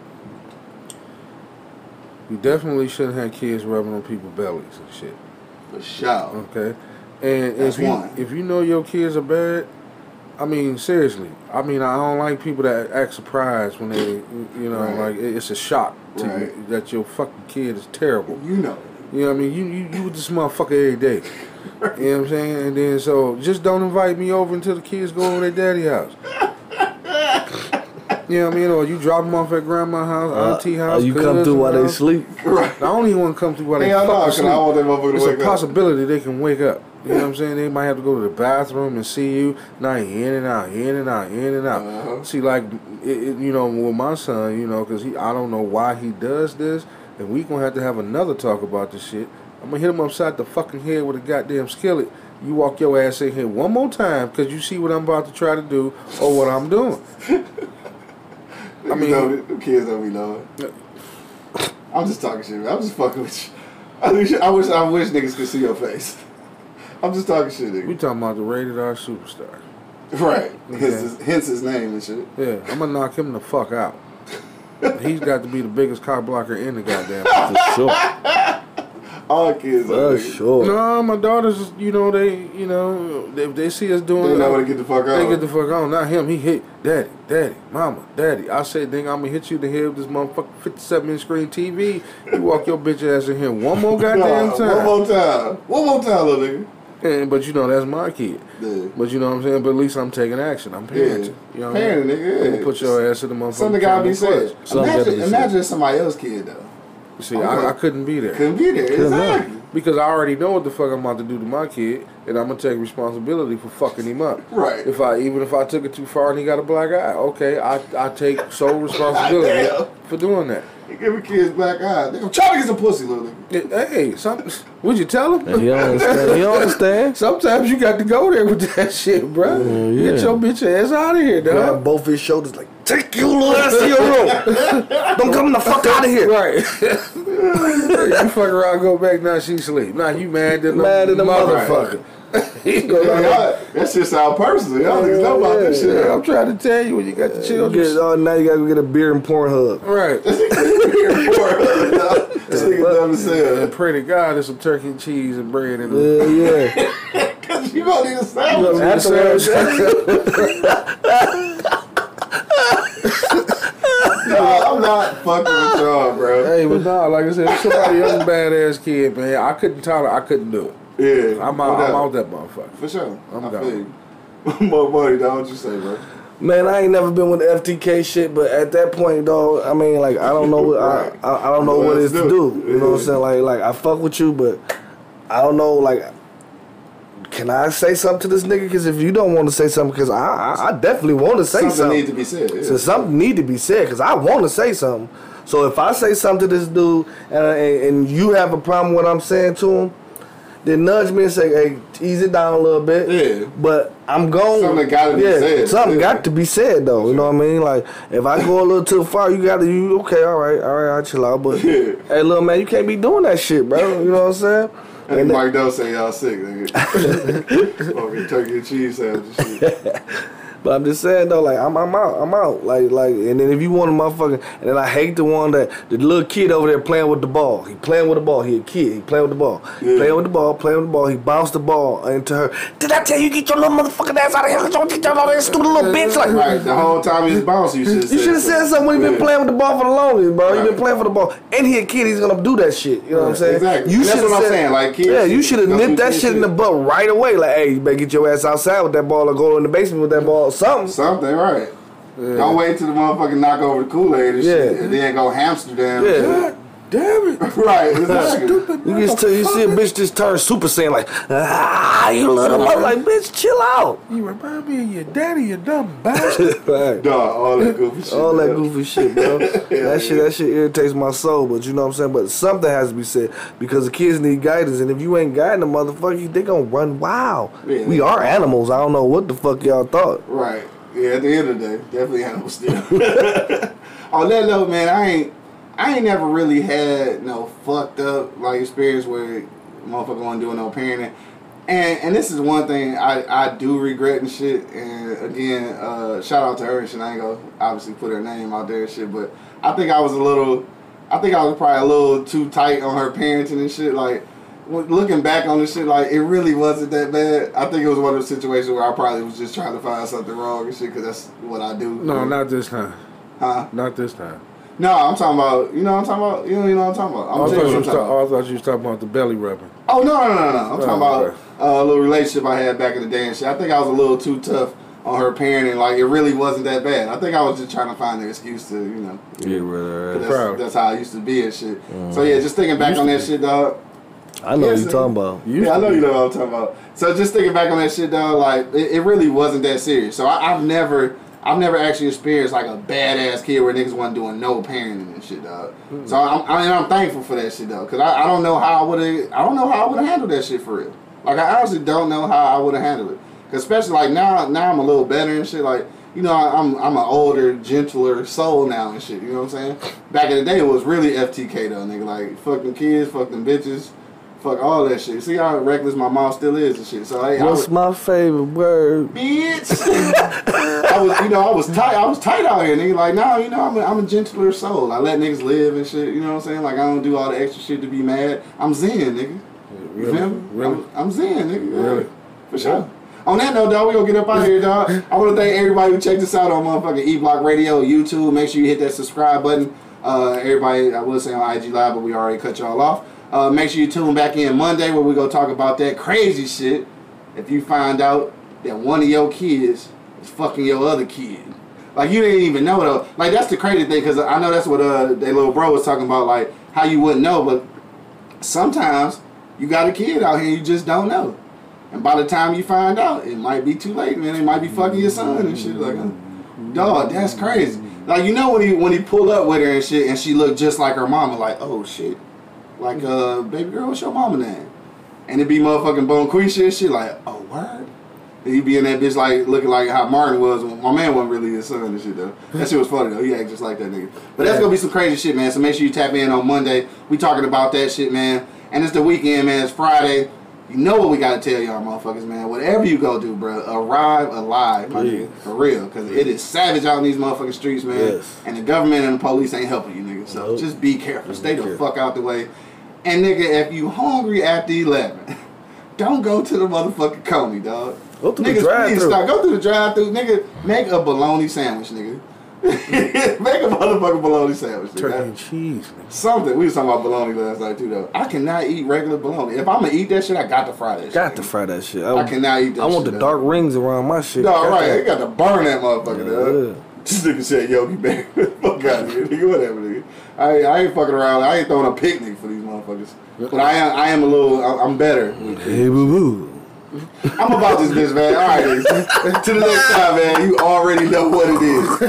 You definitely shouldn't have kids rubbing on people's bellies and shit. For sure. Okay. And That's if you one. if you know your kids are bad, I mean seriously. I mean I don't like people that act surprised when they you know Right. like it's a shock to Right. you that your fucking kid is terrible. You know. You know what I mean? You you, you with this motherfucker every day. You know what I'm saying? And then so just don't invite me over until the kids go over their daddy house. You know what I mean? Or you drop them off at grandma's house, auntie Or house. Uh, you come through while they sleep. Right. I don't even want to come through while they Hell no, fucking 'cause sleep. I want that motherfucker to It's wake a up. possibility they can wake up. You know what I'm saying? They might have to go to the bathroom and see you. Now you in and out, in and out, in and out. Uh-huh. See, like, it, it, you know, with my son, you know, because he, I don't know why he does this, and we gonna have to have another talk about this shit. I'm gonna hit him upside the fucking head with a goddamn skillet. You walk your ass in here one more time because you see what I'm about to try to do or what I'm doing. I mean- mean, know, them kids don't be knowing. I'm just talking shit. I'm just fucking with you. I wish, I wish, I wish niggas could see your face. I'm just talking shit, Nigga. We talking about the rated R superstar. Right. Yeah. Hence, his, hence his name and shit. Yeah, I'm gonna knock him the fuck out. He's got to be the biggest cock blocker in the goddamn. For sure. All kids. For nigga. sure. No, my daughters, you know, they, you know, if they see us doing They it, know when to get the fuck out. they get the fuck on. Not him. He hit daddy, daddy, mama, daddy. I said, nigga, I'm gonna hit you in the head with this motherfucking 57 inch screen TV. You walk your bitch ass in here one more goddamn Nah, time. One more time. One more time, little nigga. And, but you know, that's my kid. Yeah. But you know what I'm saying? But at least I'm taking action. I'm Yeah. parenting. You know what I Parenting, mean? nigga. I'm gonna put your ass in the motherfucker. Something gotta be said. Crush. Something gotta Imagine, imagine somebody else's kid though. See, I, I couldn't be there. Couldn't be there. Exactly. Because I already know what the fuck I'm about to do to my kid, and I'm gonna take responsibility for fucking him up. Right. If I even if I took it too far and he got a black eye, okay, I I take sole responsibility for doing that. You give your kids black eyes. Nigga, I'm trying to get some pussy, little nigga. Hey, some, would you tell him? You don't understand. You don't understand? Sometimes you got to go there with that shit, bro. Yeah, Get your bitch ass out of here, Grab dog. both his shoulders like, take your little ass to your room. Don't come the fuck out of here. Right. you fuck around, go back. Now she sleep. Now you mad than Mad at the motherfucker. he go Yeah, down y'all, that shit sound personal. Y'all niggas know about this shit. Yeah, I'm trying to tell you when you got the children. Get, oh, now you gotta go get a beer and Pornhub. Right. This nigga dumb as And hell. pray to God there's some turkey and cheese and bread in there. Yeah, yeah. Cause you gonna need a sandwich. Afterwards, No, I'm not fucking with y'all, bro. Hey, but nah, like I said, if somebody else badass kid, man, I couldn't tolerate. I couldn't do it. Yeah, I'm out. I'm out that motherfucker. For sure. I'm I down. feel you. Monk Money, dog. What you say, bro? Man, I ain't never been with the FTK shit, but at that point, dog, I mean, like, I don't know, what, I, Right. I, I don't know What what it's to to do. You know what I'm saying? Like, like I fuck with you, but I don't know, like, can I say something to this nigga? Because if you don't want to say something, because I, I, I definitely want to say Something, something. need to be said. Yeah. So something need to be said because I want to say something. So if I say something to this dude and, and, and you have a problem with what I'm saying to him, then nudge me and say, "Hey, ease it down a little bit." Yeah. But I'm going. Something gotta be yeah, said. Something Yeah. got to be said though. You know what I mean? Like if I go a little too far, you gotta you okay? All right, all right, I'll chill out. But Yeah. hey, little man, you can't be doing that shit, bro. You know what I'm saying? And And Mike Doe say y'all sick, nigga. Fucking turkey and cheese sandwich. But I'm just saying though, like I'm, I'm out, I'm out. Like, like, and then if you want a motherfucker, and then I hate the one that the little kid over there playing with the ball. He playing with the ball. He a kid. He playing with the ball. Yeah. Playing with the ball. Playing with the ball. He bounced the ball into her. Did I tell you get your little motherfucking ass out of here? Don't get your little stupid little bitch. Like, Right, the whole time he's bouncing, you should have you should have said something when he been playing with the ball for the longest, bro. He been playing for the ball, and he a kid. He's gonna do that shit. You know what I'm saying? Exactly. You That's what I'm said- saying, like, kids yeah, you should have nipped that shit in the butt right away. Like, hey, you better get your ass outside with that ball or go in the basement with that ball. Something. Something, right. Don't wait till the motherfucker knock over the Kool-Aid and shit, and then go Amsterdam. Yeah. Damn it. right, exactly. You just tell, you see a bitch just turn super saiyan like ah you little mother like bitch chill out. You remind me of your daddy, you dumb bastard. Right. Dog, all that goofy shit. All that goofy shit, bro. that shit, that shit irritates my soul. But you know what I'm saying. But something has to be said because the kids need guidance, and if you ain't guiding the motherfucker, they gonna run wild. Yeah. We are animals. I don't know what the fuck y'all thought. Right. Yeah, at the end of the day, definitely animal still. On that note, man, I ain't I ain't never really had no fucked up like experience where motherfucker wasn't doing no parenting. And and this is one thing I, I do regret and shit. And again, uh, shout out to her and shit. I ain't gonna obviously put her name out there and shit, but I think I was a little I think I was probably a little too tight on her parenting and shit. Like looking back on this shit, like it really wasn't that bad. I think it was one of those situations where I probably was just trying to find something wrong and shit because that's what I do. No, not this time. Huh? Not this time. No, I'm talking about. You know I'm talking about. You know, you know I'm talking about. I'm I, thought you you was ta- talking about. I thought you was talking about the belly rubbing. Oh no no no no! I'm talking Oh, about okay. uh, a little relationship I had back in the day and shit. I think I was a little too tough on her parenting. Like it really wasn't that bad. I think I was just trying to find an excuse to you know. Yeah, brother. That's, Proud. that's how I used to be and shit. So yeah, just thinking back on that shit, dog. I know Yes, what you're talking about. You Yeah, I know to you know what I'm talking about. So just thinking back on that shit, dog, like it, it really wasn't that serious. So I, I've never, I've never actually experienced like a badass kid where niggas wasn't doing no parenting and shit, dog. So I'm, I mean, I'm thankful for that shit, though, because I, I don't know how I would have, I don't know how I would have handled that shit for real. Like I honestly don't know how I would have handled it, 'Cause especially like now, now I'm a little better and shit, like. You know, I- I'm I'm an older, gentler soul now and shit. You know what I'm saying? Back in the day, it was really FTK though, nigga. Like fucking kids, fucking bitches, fuck all that shit. See how reckless my mom still is and shit. So hey, I What's was, my favorite word? bitch. I was, you know, I was tight. I was tight out here, nigga. Like, now, you know, I'm a, I'm a gentler soul. I let niggas live and shit. You know what I'm saying? Like, I don't do all the extra shit to be mad. I'm zen, nigga. You Really? feel me? Really? I'm, I'm zen, nigga. Really? For sure. On that note, dog, we gonna get up out of here, dog. I want to thank everybody who checked us out on motherfucking E Block Radio, YouTube. Make sure you hit that subscribe button. Uh, everybody, I will say on IG Live, but we already cut y'all off. Uh, make sure you tune back in Monday where we gonna talk about that crazy shit. If you find out that one of your kids is fucking your other kid, like you didn't even know though. Like that's the crazy thing because I know that's what uh, their little bro was talking about, like how you wouldn't know, but sometimes you got a kid out here you just don't know. And by the time you find out, it might be too late, man. It might be fucking your son and shit. Like, uh, dog, that's crazy. Like, you know when he when he pulled up with her and shit, and she looked just like her mama. Like, oh shit, like, uh, baby girl, what's your mama name? And it be motherfucking Bone Quisha and shit. Like, oh word. And he be in that bitch like looking like how Martin was. My man wasn't really his son and shit though. That shit was funny though. He act just like that nigga. But that's gonna be some crazy shit, man. So make sure you tap in on Monday. We talking about that shit, man. And it's the weekend, man. It's Friday. You know what we gotta tell y'all, motherfuckers, man. Whatever you go do, bro, arrive alive, my nigga, for real, because it is savage out in these motherfucking streets, man. Yes. And the government and the police ain't helping you, nigga. So Nope. just be careful. Stay the careful. fuck out the way. And nigga, if you hungry after eleven, don't go to the motherfucking Coney, dog. Go to the Niggas, please drive-thru. stop. Go to the drive-thru, nigga. Make a bologna sandwich, nigga. make a motherfucking bologna sandwich, nigga. Turkey and cheese. man. Something. We was talking about bologna last night too, though. I cannot eat regular bologna. If I'm gonna eat that shit, I got to fry that shit. Got nigga. to fry that shit. I cannot eat that I want shit, the dog. dark rings around my shit. No, Got right. that. They got to burn that motherfucker, Yeah. dog. This nigga said, yo, you back. Fuck out of here, nigga. Whatever, nigga. I, I ain't fucking around. I ain't throwing a picnic for motherfuckers. But I am I am a little, I'm better. Hey, boo boo. I'm about this bitch, man. All right, to the next time, man. You already know what it is.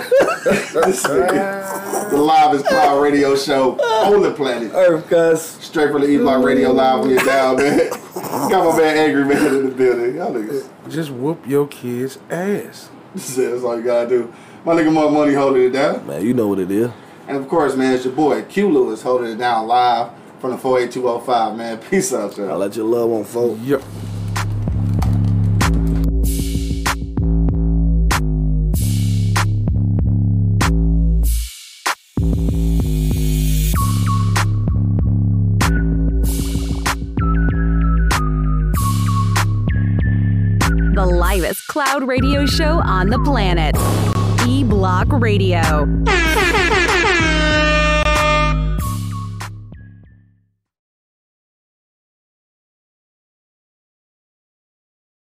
this the Live is Cloud radio show on the planet. Earth, cuz. Straight from the E Block Radio Live when you're down, man. Got my man Angry Man in the building. Y'all niggas. Just whoop your kid's ass. That's all you gotta do. My nigga Monk Money holding it down. Man, you know what it is. And of course, man, it's your boy Q Lewis holding it down live from the 48205, man. Peace out, I y'all. let your love on folk. Yup. The livest cloud radio show on the planet. E Block Radio.